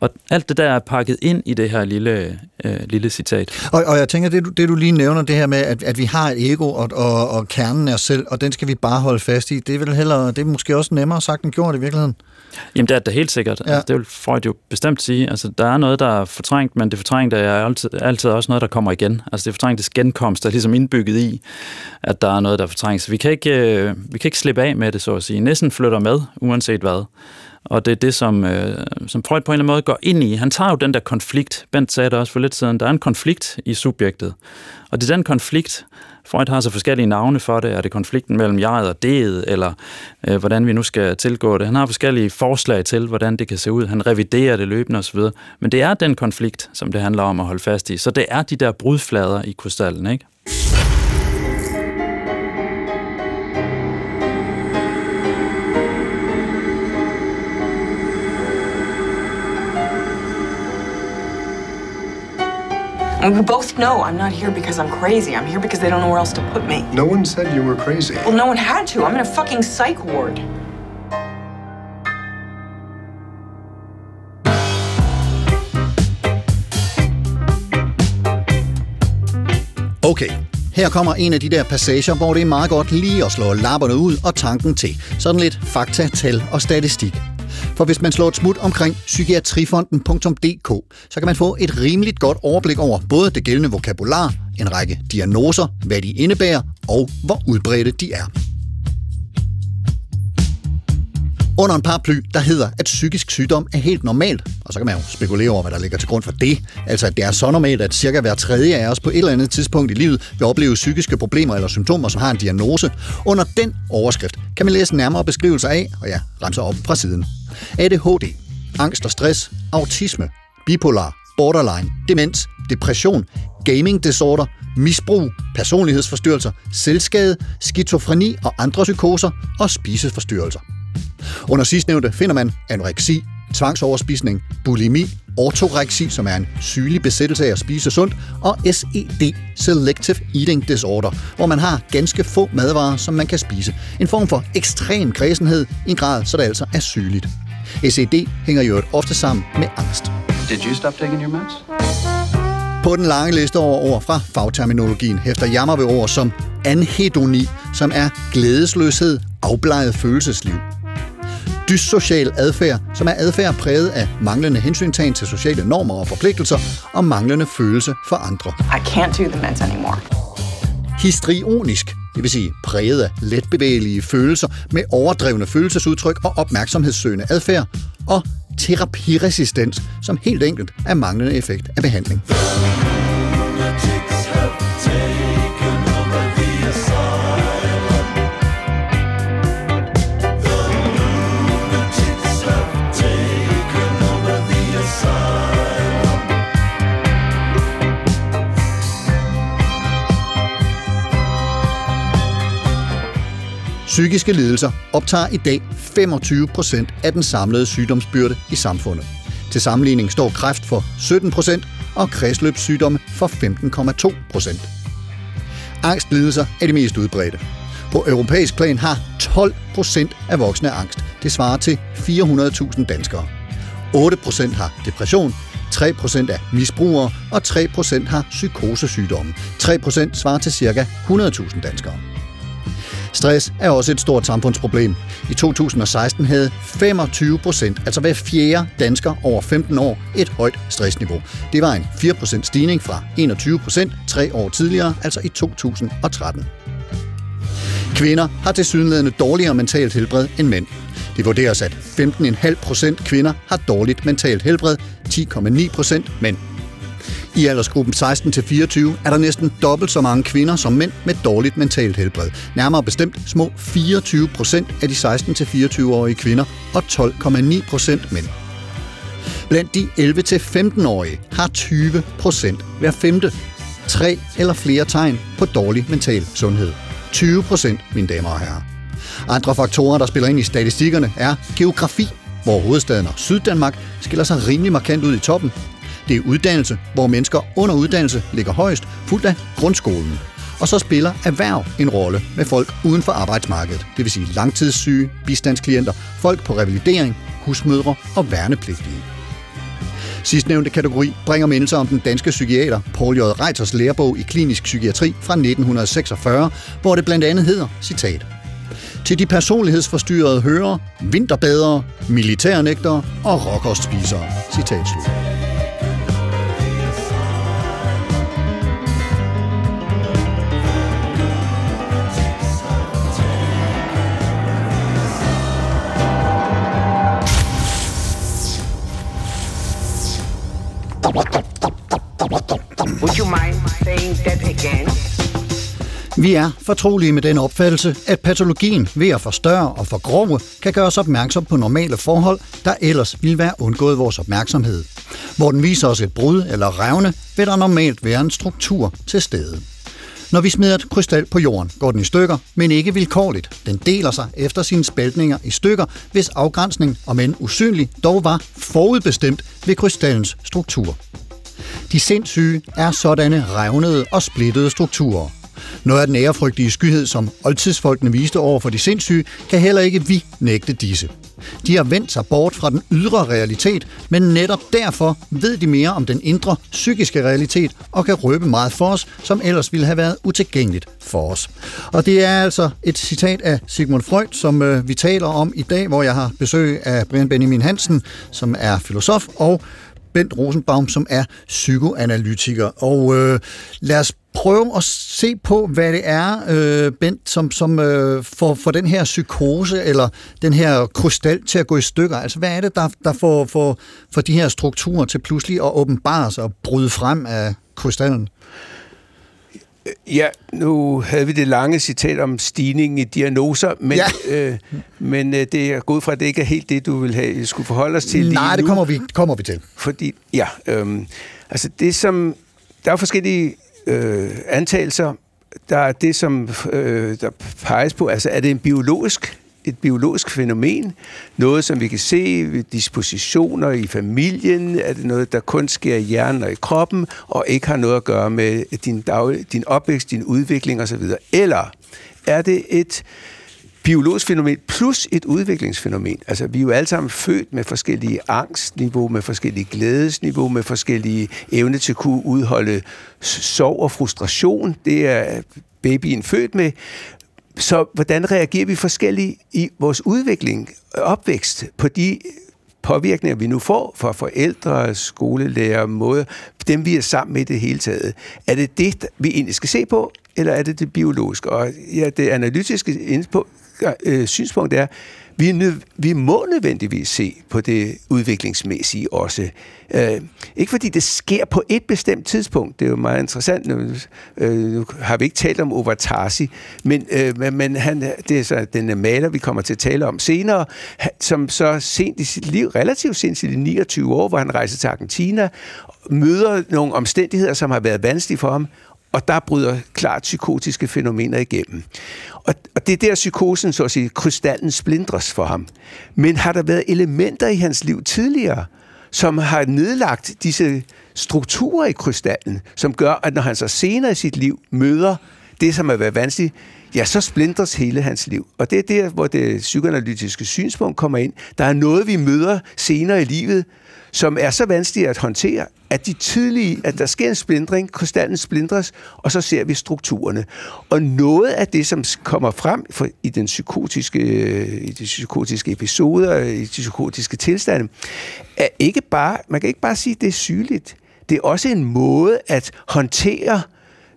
Og alt det der er pakket ind i det her lille, øh, lille citat. Og, og jeg tænker, det du, det du lige nævner, det her med, at, at vi har et ego, og, og, og kernen er os selv, og den skal vi bare holde fast i, det er vel heller, det er måske også nemmere sagt end gjort i virkeligheden. Jamen det er det helt sikkert. Ja. Altså, det vil Freud jo bestemt sige. Altså, der er noget, der er fortrængt, men det fortrængte er altid, altid også noget, der kommer igen. Altså det fortrængte genkomst er ligesom indbygget i, at der er noget, der fortrænges. Vi kan ikke, øh, vi kan ikke slippe af med det, så at sige. Næsten flytter med, uanset hvad. Og det er det, som, øh, som Freud på en eller anden måde går ind i. Han tager jo den der konflikt. Bent sagde det også for lidt siden. Der er en konflikt i subjektet. Og det er den konflikt, Freud har så forskellige navne for det. Er det konflikten mellem jeget og det, eller øh, hvordan vi nu skal tilgå det? Han har forskellige forslag til, hvordan det kan se ud. Han reviderer det løbende osv. Men det er den konflikt, som det handler om at holde fast i. Så det er de der brudflader i krystallen, ikke? And we both know I'm not here because I'm crazy. I'm here because they don't know where else to put me. No one said you were crazy. Well, no one had to. I'm in a fucking psych ward. Okay, her kommer en af de der passager, hvor det er meget godt lige at slå lapperne ud og tanken til. Sådan lidt fakta, tal og statistik. For hvis man slår et smut omkring psykiatrifonden.dk, så kan man få et rimeligt godt overblik over både det gældende vokabular, en række diagnoser, hvad de indebærer og hvor udbredte de er. Under en paraply, der hedder, at psykisk sygdom er helt normalt, og så kan man jo spekulere over, hvad der ligger til grund for det. Altså, at det er så normalt, at cirka hver tredje af os på et eller andet tidspunkt i livet vil opleve psykiske problemer eller symptomer, som har en diagnose. Under den overskrift kan man læse nærmere beskrivelser af, og ja, ramser op fra siden. ADHD, angst og stress, autisme, bipolar, borderline, demens, depression, gaming disorder, misbrug, personlighedsforstyrrelser, selvskade, skizofreni og andre psykoser og spiseforstyrrelser. Under sidstnævnte finder man anoreksi, tvangsoverspisning, bulimi, ortoreksi, som er en sygelig besættelse af at spise sundt, og SED, Selective Eating Disorder, hvor man har ganske få madvarer, som man kan spise. En form for ekstrem kredsenhed i en grad, så det altså er sygeligt. SED hænger jo ofte sammen med angst. Did you stop taking your meds? På den lange liste over ord fra fagterminologien hæfter mig ved ord som anhedoni, som er glædesløshed, afbleget følelsesliv. Dyssocial adfærd, som er adfærd præget af manglende hensyntagen til sociale normer og forpligtelser og manglende følelse for andre. I can't do the meds anymore. Histrionisk, det vil sige præget af letbevægelige følelser med overdrevne følelsesudtryk og opmærksomhedssøgende adfærd, og terapiresistens, som helt enkelt er manglende effekt af behandling. Psykiske lidelser optager i dag 25 procent af den samlede sygdomsbyrde i samfundet. Til sammenligning står kræft for 17 procent og kredsløbssygdomme for 15,2 procent. Angstlidelser er de mest udbredte. På europæisk plan har 12 procent af voksne angst. Det svarer til 400.000 danskere. 8 procent har depression, 3 procent er misbrugere, og 3 procent har psykosesygdomme. 3 procent svarer til ca. 100.000 danskere. Stress er også et stort samfundsproblem. I 2016 havde 25 procent, altså hver fjerde dansker over 15 år, et højt stressniveau. Det var en 4 procent stigning fra 21 procent tre år tidligere, altså i 2013. Kvinder har tilsyneladende dårligere mentalt helbred end mænd. Det vurderes, at 15,5 procent kvinder har dårligt mentalt helbred, 10,9 procent mænd. I aldersgruppen 16-24 er der næsten dobbelt så mange kvinder som mænd med dårligt mentalt helbred. Nærmere bestemt små 24 procent af de 16-24-årige kvinder og 12,9 procent mænd. Blandt de 11-15-årige har 20 procent hver femte tre eller flere tegn på dårlig mental sundhed. 20 procent, mine damer og herrer. Andre faktorer, der spiller ind i statistikkerne, er geografi, hvor hovedstaden og Syddanmark skiller sig rimelig markant ud i toppen, det er uddannelse, hvor mennesker under uddannelse ligger højst, fuldt af grundskolen. Og så spiller erhverv en rolle med folk uden for arbejdsmarkedet, det vil sige langtidssyge, bistandsklienter, folk på revalidering, husmødre og værnepligtige. Sidstnævnte kategori bringer mindelser om den danske psykiater Paul J. Reiters lærebog i klinisk psykiatri fra 1946, hvor det blandt andet hedder, citat, til de personlighedsforstyrrede hører, vinterbadere, militærnægtere og råkostspisere. Citat slut. Would you mind saying that again? Vi er fortrolige med den opfattelse, at patologien ved at forstørre og forgrove kan gøre os opmærksom på normale forhold, der ellers ville være undgået vores opmærksomhed. Hvor den viser os et brud eller revne, vil der normalt være en struktur til stede. Når vi smider et krystal på jorden, går den i stykker, men ikke vilkårligt. Den deler sig efter sine spaltninger i stykker, hvis afgrænsning, om end usynlig, dog var forudbestemt ved krystallens struktur. De sindssyge er sådanne revnede og splittede strukturer. Noget af den ærefrygtige skyhed, som oldtidsfolkene viste over for de sindssyge, kan heller ikke vi nægte disse. De har vendt sig bort fra den ydre realitet, men netop derfor ved de mere om den indre psykiske realitet og kan røbe meget for os, som ellers ville have været utilgængeligt for os. Og det er altså et citat af Sigmund Freud, som øh, vi taler om i dag, hvor jeg har besøg af Brian Benjamin Hansen, som er filosof, og Bent Rosenbaum, som er psykoanalytiker. Og øh, lad os prøve at se på, hvad det er, øh, Bent, som, som øh, får, får den her psykose eller den her krystal til at gå i stykker. Altså, hvad er det, der, der får, får, får de her strukturer til pludselig at åbenbare sig og bryde frem af krystallen? Ja, nu havde vi det lange citat om stigningen i diagnoser, men, ja. øh, men øh, det er gået fra, at det ikke er helt det, du vil have, skulle forholde os til Nej, det kommer vi, kommer vi til. Fordi, ja, øh, altså det som, der er forskellige øh, antagelser. Der er det, som øh, der peges på, altså er det en biologisk et biologisk fænomen, noget som vi kan se ved dispositioner i familien, er det noget, der kun sker i hjernen og i kroppen, og ikke har noget at gøre med din, dag, din opvækst, din udvikling osv. Eller er det et biologisk fænomen plus et udviklingsfænomen. Altså, vi er jo alle sammen født med forskellige angstniveau, med forskellige glædesniveau, med forskellige evne til at kunne udholde sorg og frustration. Det er babyen født med. Så hvordan reagerer vi forskelligt i vores udvikling, opvækst, på de påvirkninger, vi nu får fra forældre, skolelærer, måder, dem vi er sammen med i det hele taget. Er det det, vi egentlig skal se på, eller er det det biologiske? Og ja, det analytiske øh, synspunkt er, vi, nø, vi må nødvendigvis se på det udviklingsmæssige også. Øh, ikke fordi det sker på et bestemt tidspunkt, det er jo meget interessant, nu, øh, nu har vi ikke talt om Overtasi, men, øh, men han, det er så den maler, vi kommer til at tale om senere, som så sent i sit liv, relativt sent i de 29 år, hvor han rejser til Argentina, møder nogle omstændigheder, som har været vanskelige for ham, og der bryder klart psykotiske fænomener igennem. Og, og det er der psykosen, så at sige, krystallen splindres for ham. Men har der været elementer i hans liv tidligere, som har nedlagt disse strukturer i krystallen, som gør, at når han så senere i sit liv møder det, som har været vanskeligt, ja, så splindres hele hans liv. Og det er der, hvor det psykoanalytiske synspunkt kommer ind. Der er noget, vi møder senere i livet, som er så vanskelige at håndtere, at de tidlige, at der sker en splindring, krystallen splindres, og så ser vi strukturerne. Og noget af det, som kommer frem i den psykotiske, øh, i de psykotiske episoder, øh, i de psykotiske tilstande, er ikke bare, man kan ikke bare sige, at det er sygeligt. Det er også en måde at håndtere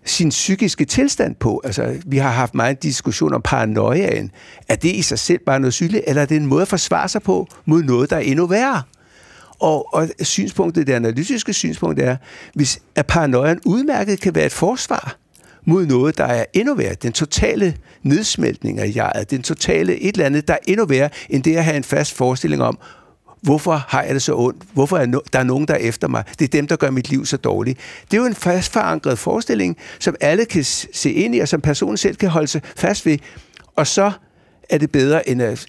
sin psykiske tilstand på. Altså, vi har haft meget diskussion om paranoiaen. Er det i sig selv bare noget sygeligt, eller er det en måde at forsvare sig på mod noget, der er endnu værre? Og, og synspunktet, det analytiske synspunkt er, hvis at paranoiaen udmærket kan være et forsvar mod noget, der er endnu værre. Den totale nedsmeltning af jeget, den totale et eller andet, der er endnu værre, end det at have en fast forestilling om, hvorfor har jeg det så ondt? Hvorfor er no- der er nogen, der er efter mig? Det er dem, der gør mit liv så dårligt. Det er jo en fast forankret forestilling, som alle kan se ind i, og som personen selv kan holde sig fast ved. Og så er det bedre, end at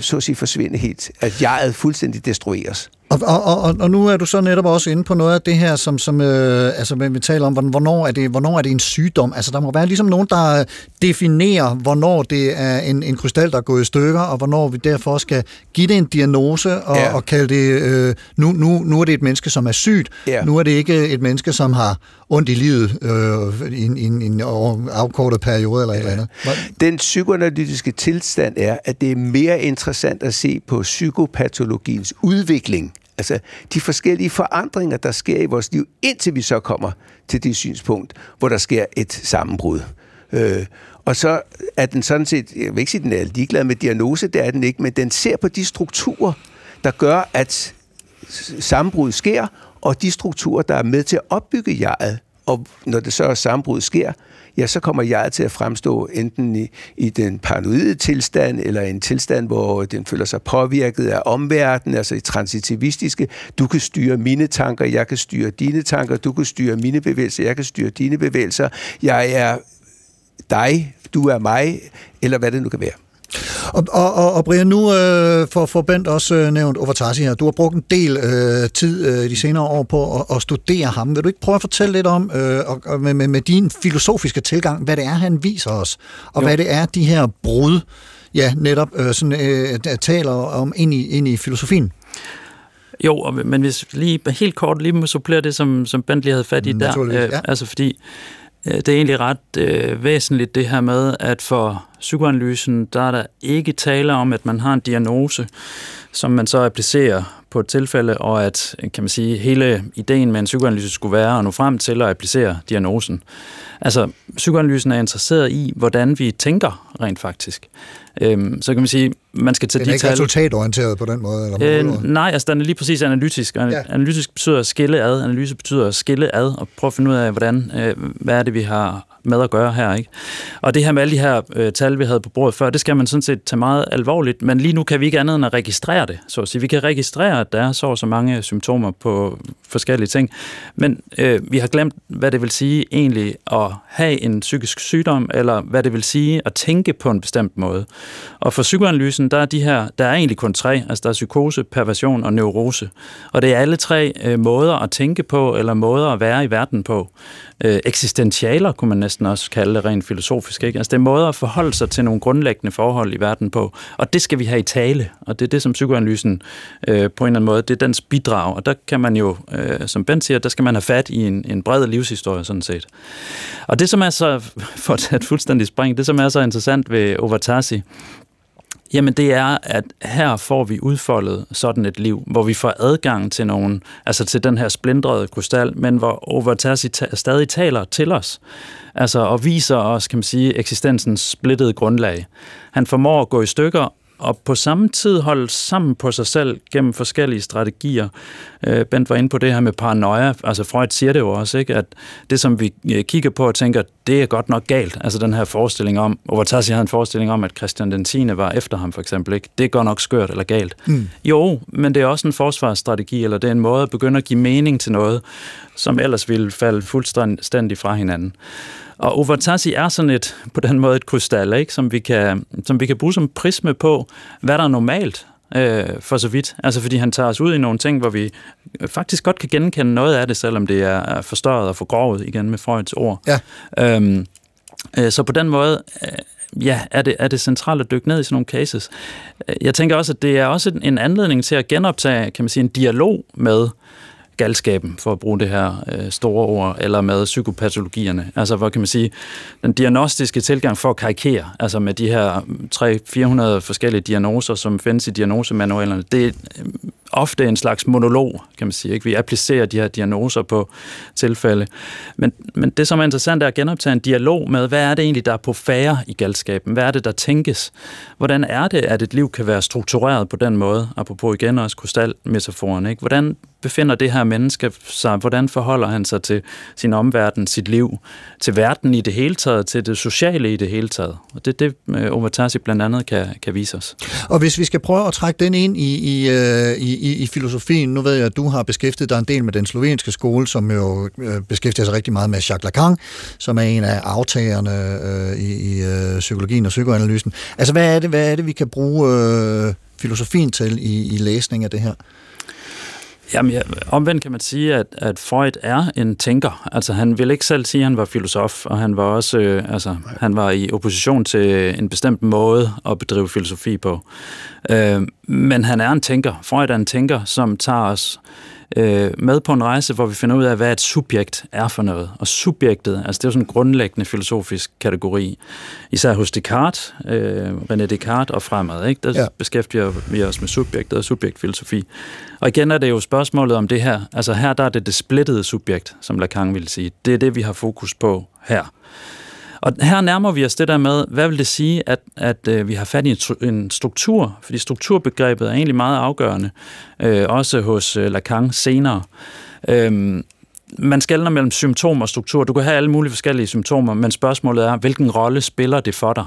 så at sige, forsvinde helt. At jeget fuldstændig destrueres. Og, og, og, og nu er du så netop også inde på noget af det her, som, som øh, altså, vi taler om, hvornår er, det, hvornår er det en sygdom? Altså, der må være ligesom nogen, der definerer, hvornår det er en, en krystal, der er gået i stykker, og hvornår vi derfor skal give det en diagnose og, ja. og kalde det, øh, nu, nu, nu er det et menneske, som er sygt. Ja. Nu er det ikke et menneske, som har ondt i livet øh, i, en, i en afkortet periode eller et eller andet. Den psykoanalytiske tilstand er, at det er mere interessant at se på psykopatologiens udvikling Altså de forskellige forandringer, der sker i vores liv, indtil vi så kommer til det synspunkt, hvor der sker et sammenbrud. Øh, og så er den sådan set, jeg vil ikke sige, at den er ligeglad med diagnose, det er den ikke, men den ser på de strukturer, der gør, at sammenbrud sker, og de strukturer, der er med til at opbygge jeget. Og når det så er sammenbrud sker, ja, så kommer jeg til at fremstå enten i, i den paranoide tilstand, eller en tilstand, hvor den føler sig påvirket af omverdenen, altså i transitivistiske. Du kan styre mine tanker, jeg kan styre dine tanker, du kan styre mine bevægelser, jeg kan styre dine bevægelser. Jeg er dig, du er mig, eller hvad det nu kan være. Og, og, og, og Brian, nu øh, for, for Bent også øh, nævnt Overtasi her. Du har brugt en del øh, tid øh, de senere år på at, at studere ham. Vil du ikke prøve at fortælle lidt om, øh, og, med, med, med din filosofiske tilgang, hvad det er, han viser os, og jo. hvad det er, de her brud, ja, netop øh, sådan, øh, taler om ind i, ind i filosofien? Jo, men hvis lige helt kort lige må supplere det, som, som Bent lige havde fat i der. Øh, ja. Altså fordi Øh, det er egentlig ret øh, væsentligt det her med, at for psykoanalysen, der er der ikke tale om, at man har en diagnose, som man så applicerer på et tilfælde, og at kan man sige, hele ideen med en psykoanalyse skulle være at nå frem til at applicere diagnosen. Altså, psykoanalysen er interesseret i, hvordan vi tænker rent faktisk. Øhm, så kan man sige, man skal tage de tal... Den er ikke resultatorienteret på den måde? Eller øh, nej, altså den er lige præcis analytisk. Ja. Analytisk betyder at skille ad. Analyse betyder at skille ad og prøve at finde ud af, hvordan, øh, hvad er det, vi har med at gøre her. Ikke? Og det her med alle de her øh, tal, tal, vi havde på bordet før, det skal man sådan set tage meget alvorligt, men lige nu kan vi ikke andet end at registrere det. Så at sige. Vi kan registrere, at der er så og så mange symptomer på forskellige ting, men øh, vi har glemt, hvad det vil sige egentlig at have en psykisk sygdom, eller hvad det vil sige at tænke på en bestemt måde. Og for psykoanalysen, der er de her, der er egentlig kun tre, altså der er psykose, perversion og neurose. Og det er alle tre øh, måder at tænke på, eller måder at være i verden på. Øh, eksistentialer kunne man næsten også kalde det rent filosofisk. Ikke? Altså det er måder at forholde sig til nogle grundlæggende forhold i verden på. Og det skal vi have i tale. Og det er det, som psykoanalysen øh, på en eller anden måde, det er dens bidrag. Og der kan man jo, øh, som Ben siger, der skal man have fat i en, en bred livshistorie sådan set. Og det, som er så, [laughs] for at tage et fuldstændig spring, det som er så interessant ved Overtasi, Jamen det er, at her får vi udfoldet sådan et liv, hvor vi får adgang til nogen, altså til den her splindrede krystal, men hvor Overtasi stadig taler til os, altså og viser os, kan man sige, eksistensens splittede grundlag. Han formår at gå i stykker, og på samme tid holde sammen på sig selv gennem forskellige strategier. Øh, Bent var inde på det her med paranoia, altså Freud siger det jo også, ikke? at det som vi øh, kigger på og tænker, det er godt nok galt, altså den her forestilling om, og Vartasi havde en forestilling om, at Christian den 10. var efter ham for eksempel, ikke? det er godt nok skørt eller galt. Mm. Jo, men det er også en forsvarsstrategi, eller det er en måde at begynde at give mening til noget, som ellers ville falde fuldstændig fra hinanden. Og Overtasi er sådan et, på den måde et krystal, ikke? Som, vi kan, som vi kan bruge som prisme på, hvad der er normalt øh, for så vidt. Altså fordi han tager os ud i nogle ting, hvor vi faktisk godt kan genkende noget af det, selvom det er forstørret og forgrovet igen med Freuds ord. Ja. Øhm, øh, så på den måde... Øh, ja, er det, er det centralt at dykke ned i sådan nogle cases. Øh, jeg tænker også, at det er også en anledning til at genoptage, kan man sige, en dialog med galskaben, for at bruge det her øh, store ord, eller med psykopatologierne. Altså, hvad kan man sige, den diagnostiske tilgang for at karikere, altså med de her 300-400 forskellige diagnoser, som findes i diagnosemanualerne, det er øh, ofte en slags monolog, kan man sige. Ikke? Vi applicerer de her diagnoser på tilfælde. Men, men det, som er interessant, er at genoptage en dialog med, hvad er det egentlig, der er på færre i galskaben? Hvad er det, der tænkes? Hvordan er det, at et liv kan være struktureret på den måde? Apropos igen også krystalmetaforen. Ikke? Hvordan befinder det her menneske sig? Hvordan forholder han sig til sin omverden, sit liv, til verden i det hele taget, til det sociale i det hele taget? Og det er det, øh, Omatasi blandt andet kan, kan vise os. Og hvis vi skal prøve at trække den ind i, i, øh, i, i, i filosofien, nu ved jeg, at du har beskæftiget dig en del med den slovenske skole, som jo øh, beskæftiger sig rigtig meget med Jacques Lacan, som er en af aftagerne øh, i, i øh, psykologien og psykoanalysen. Altså, hvad er det, hvad er det vi kan bruge øh, filosofien til i, i læsning af det her? Jamen, ja, omvendt kan man sige, at, at Freud er en tænker. Altså, han vil ikke selv sige, at han var filosof, og han var også øh, altså, han var i opposition til en bestemt måde at bedrive filosofi på. Øh, men han er en tænker. Freud er en tænker, som tager os øh, med på en rejse, hvor vi finder ud af, hvad et subjekt er for noget. Og subjektet, altså det er jo sådan en grundlæggende filosofisk kategori. Især hos Descartes, øh, René Descartes og fremad, ikke? der ja. beskæftiger vi os med subjektet og subjektfilosofi. Og igen er det jo spørgsmålet om det her. Altså her der er det det splittede subjekt, som Lacan ville sige. Det er det, vi har fokus på her. Og her nærmer vi os det der med, hvad vil det sige, at, at øh, vi har fat i en struktur? Fordi strukturbegrebet er egentlig meget afgørende, øh, også hos øh, Lacan senere. Øh, man skældner mellem symptom og struktur. Du kan have alle mulige forskellige symptomer, men spørgsmålet er, hvilken rolle spiller det for dig?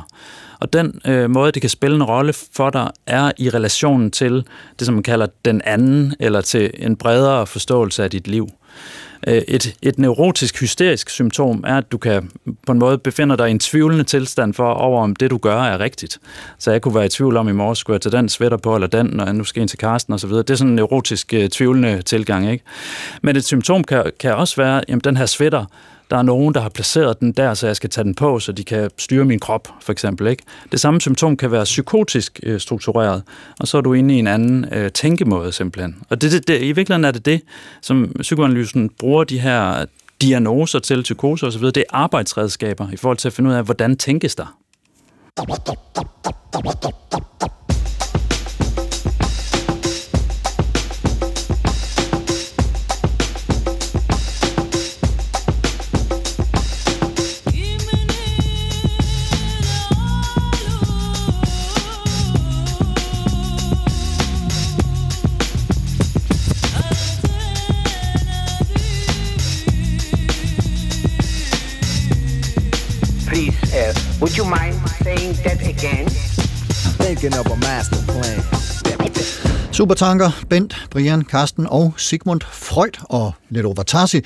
Og den øh, måde, det kan spille en rolle for dig, er i relationen til det, som man kalder den anden, eller til en bredere forståelse af dit liv. Øh, et, et neurotisk, hysterisk symptom er, at du kan på en måde befinder dig i en tvivlende tilstand for, over om det, du gør, er rigtigt. Så jeg kunne være i tvivl om, i morges, skulle jeg tage den sweater på, eller den, når jeg nu skal ind til Karsten osv. Det er sådan en neurotisk, øh, tvivlende tilgang. Ikke? Men et symptom kan, kan også være, at den her sweater, der er nogen, der har placeret den der, så jeg skal tage den på, så de kan styre min krop, for eksempel. Ikke? Det samme symptom kan være psykotisk øh, struktureret, og så er du inde i en anden øh, tænkemåde simpelthen. Og det, det, det, i virkeligheden er det det, som psykoanalysen bruger de her diagnoser til, psykose osv., det er arbejdsredskaber i forhold til at finde ud af, hvordan tænkes der. Would you mind saying that again? Thinking of a master plan. Supertanker, Bent, Brian, Karsten og Sigmund Freud og Leto Vatasi.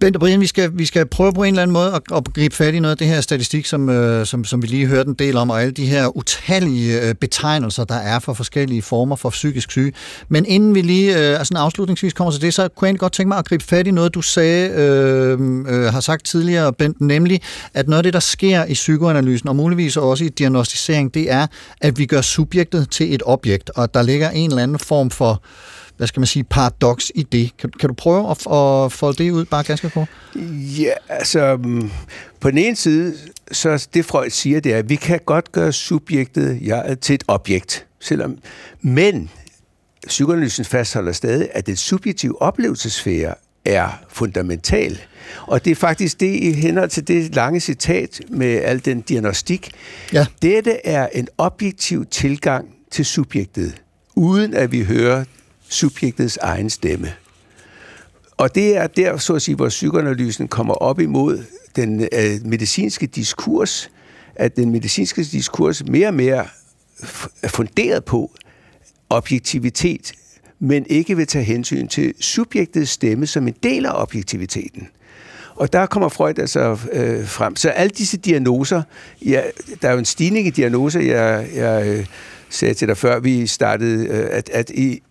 Bent og Brian, vi skal, vi skal prøve på en eller anden måde at, at gribe fat i noget af det her statistik, som, øh, som, som vi lige hørte en del om, og alle de her utallige øh, betegnelser, der er for forskellige former for psykisk syge. Men inden vi lige øh, altså afslutningsvis kommer til det, så kunne jeg godt tænke mig at gribe fat i noget, du sagde, øh, øh, har sagt tidligere, Bent, nemlig, at noget af det, der sker i psykoanalysen, og muligvis også i diagnostisering, det er, at vi gør subjektet til et objekt, og der ligger en eller anden form for hvad skal man sige, paradoks i det. Kan, kan du prøve at, at folde det ud bare ganske kort? Ja, altså mm, på den ene side, så det Freud siger, det er, at vi kan godt gøre subjektet ja, til et objekt, selvom, men psykoanalysen fastholder stadig, at det subjektive oplevelsesfære er fundamental. Og det er faktisk det i henhold til det lange citat med al den diagnostik. Ja. Dette er en objektiv tilgang til subjektet, uden at vi hører subjektets egen stemme. Og det er der, så at sige, hvor psykoanalysen kommer op imod den øh, medicinske diskurs, at den medicinske diskurs mere og mere er funderet på objektivitet, men ikke vil tage hensyn til subjektets stemme som en del af objektiviteten. Og der kommer Freud altså øh, frem. Så alle disse diagnoser, ja, der er jo en stigning i diagnoser, jeg, jeg øh, sagde til dig før vi startede, øh, at, at i,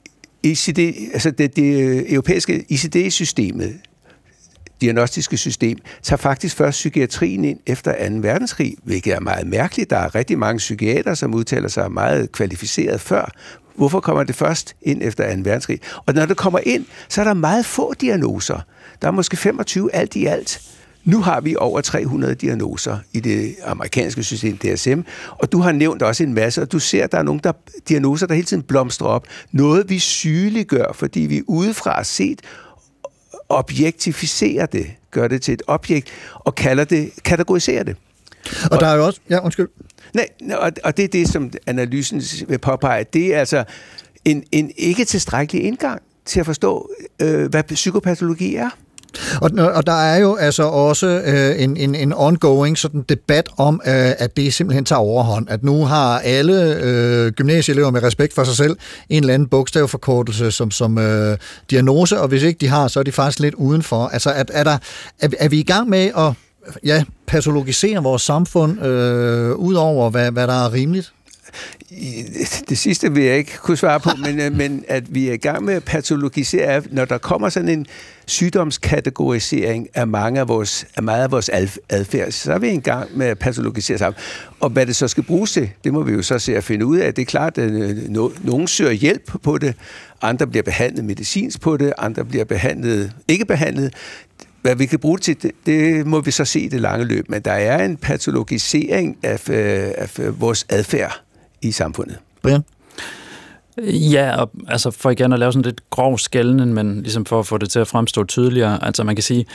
ICD, altså det, det øh, europæiske ICD-systemet, diagnostiske system, tager faktisk først psykiatrien ind efter 2. verdenskrig, hvilket er meget mærkeligt. Der er rigtig mange psykiater, som udtaler sig meget kvalificeret før. Hvorfor kommer det først ind efter 2. verdenskrig? Og når det kommer ind, så er der meget få diagnoser. Der er måske 25 alt i alt. Nu har vi over 300 diagnoser i det amerikanske system DSM, og du har nævnt også en masse, og du ser, at der er nogle der, diagnoser, der hele tiden blomstrer op. Noget, vi sygeliggør, fordi vi udefra set objektificerer det, gør det til et objekt, og kalder det, kategoriserer det. Og, og der er jo også... Ja, undskyld. Nej, og, og det er det, som analysen vil påpege. Det er altså en, en ikke tilstrækkelig indgang til at forstå, øh, hvad psykopatologi er. Og, og der er jo altså også øh, en, en, en ongoing sådan debat om, øh, at det simpelthen tager overhånd. At nu har alle øh, gymnasieelever med respekt for sig selv en eller anden bogstavforkortelse som, som øh, diagnose, og hvis ikke de har, så er de faktisk lidt udenfor. Altså, at, er, der, er, er vi i gang med at ja, patologisere vores samfund øh, ud over, hvad, hvad der er rimeligt? Det sidste vil jeg ikke kunne svare på, men, øh, men at vi er i gang med at patologisere, når der kommer sådan en sygdomskategorisering af mange af vores, af meget af vores adfærd, så er vi i gang med at patologisere sammen. Og hvad det så skal bruges til, det må vi jo så se at finde ud af. Det er klart, at øh, nogen søger hjælp på det, andre bliver behandlet medicinsk på det, andre bliver behandlet, ikke behandlet hvad vi kan bruge til, det, det må vi så se i det lange løb. Men der er en patologisering af, øh, af øh, vores adfærd i samfundet. Brian? Ja, og altså for igen at lave sådan lidt grov skældning, men ligesom for at få det til at fremstå tydeligere. Altså man kan sige,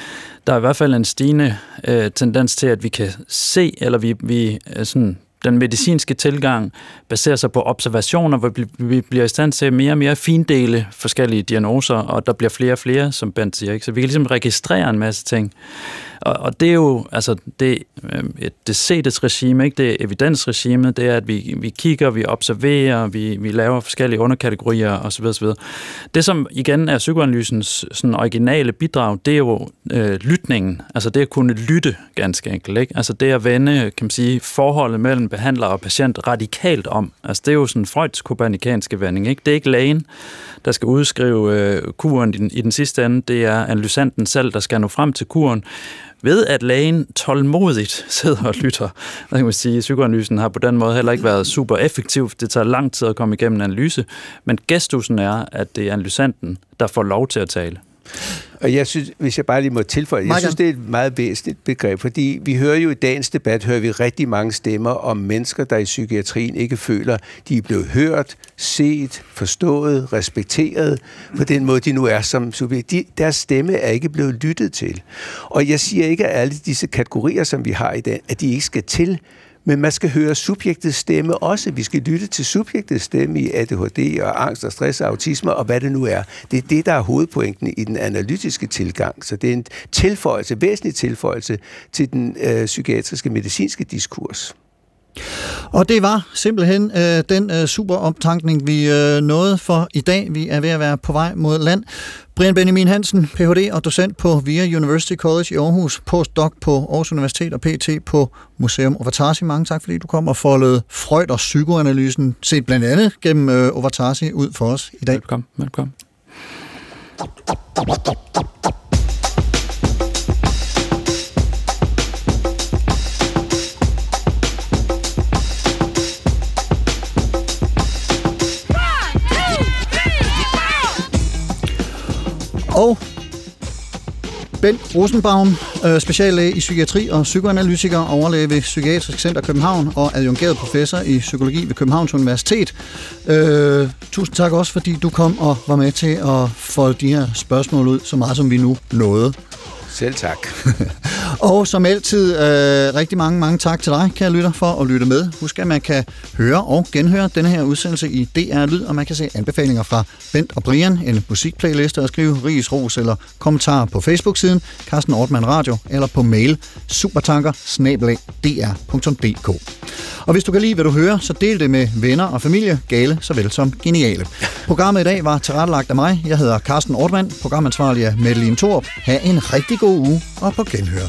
der er i hvert fald en stigende øh, tendens til, at vi kan se, eller vi, vi øh, sådan den medicinske tilgang baserer sig på observationer, hvor vi bliver i stand til mere og mere findele forskellige diagnoser, og der bliver flere og flere, som Bent siger. Ikke? Så vi kan ligesom registrere en masse ting. Og, og det er jo altså det, øh, det sedes regime, ikke? det er evidensregime, det er, at vi, vi kigger, vi observerer, vi, vi laver forskellige underkategorier osv. osv. Det, som igen er psykoanalysens sådan originale bidrag, det er jo øh, lytningen. Altså det at kunne lytte ganske enkelt. Ikke? Altså det at vende, kan man sige, forholdet mellem behandler og patient radikalt om. Altså det er jo sådan Freuds kopernikanske vending. Ikke? Det er ikke lægen, der skal udskrive øh, kuren i den, i den sidste ende. Det er analysanten selv, der skal nå frem til kuren ved at lægen tålmodigt sidder og lytter. Der kan man sige, at psykoanalysen har på den måde heller ikke været super effektiv. Det tager lang tid at komme igennem en analyse, men gestusen er, at det er analysanten, der får lov til at tale. Og jeg synes, hvis jeg bare lige må tilføje, jeg synes, det er et meget væsentligt begreb, fordi vi hører jo i dagens debat, hører vi rigtig mange stemmer om mennesker, der i psykiatrien ikke føler, de er blevet hørt, set, forstået, respekteret på den måde, de nu er som subjekt. De, deres stemme er ikke blevet lyttet til. Og jeg siger ikke, at alle disse kategorier, som vi har i dag, at de ikke skal til, men man skal høre subjektets stemme også. Vi skal lytte til subjektets stemme i ADHD og angst og stress og autisme og hvad det nu er. Det er det, der er hovedpointen i den analytiske tilgang. Så det er en tilføjelse, væsentlig tilføjelse til den øh, psykiatriske medicinske diskurs. Og det var simpelthen øh, den øh, super optankning, vi øh, nåede for i dag. Vi er ved at være på vej mod land. Brian Benjamin Hansen, Ph.D. og docent på VIA University College i Aarhus, postdoc på Aarhus Universitet og PT på Museum Ovatasi. Mange tak, fordi du kom og foldede Freud og psykoanalysen, set blandt andet gennem øh, Ovatasi, ud for os i dag. Velkommen, velkommen. Og Bent Rosenbaum, øh, speciallæge i psykiatri og psykoanalytiker, overlæge ved Psykiatrisk Center København og adjungeret professor i psykologi ved Københavns Universitet. Øh, tusind tak også, fordi du kom og var med til at folde de her spørgsmål ud, så meget som vi nu nåede. Selv tak. [laughs] og som altid, øh, rigtig mange, mange tak til dig, kære lytter, for at lytte med. Husk, at man kan høre og genhøre denne her udsendelse i DR Lyd, og man kan se anbefalinger fra Bent og Brian, en musikplayliste, og skrive ris, ros eller kommentarer på Facebook-siden, Carsten Ortmann Radio, eller på mail supertanker Og hvis du kan lide, hvad du hører, så del det med venner og familie, gale såvel som geniale. Programmet i dag var tilrettelagt af mig. Jeg hedder Carsten Ortmann, programansvarlig er Madeline Thorup. Ha' en rigtig god uge og på genhør.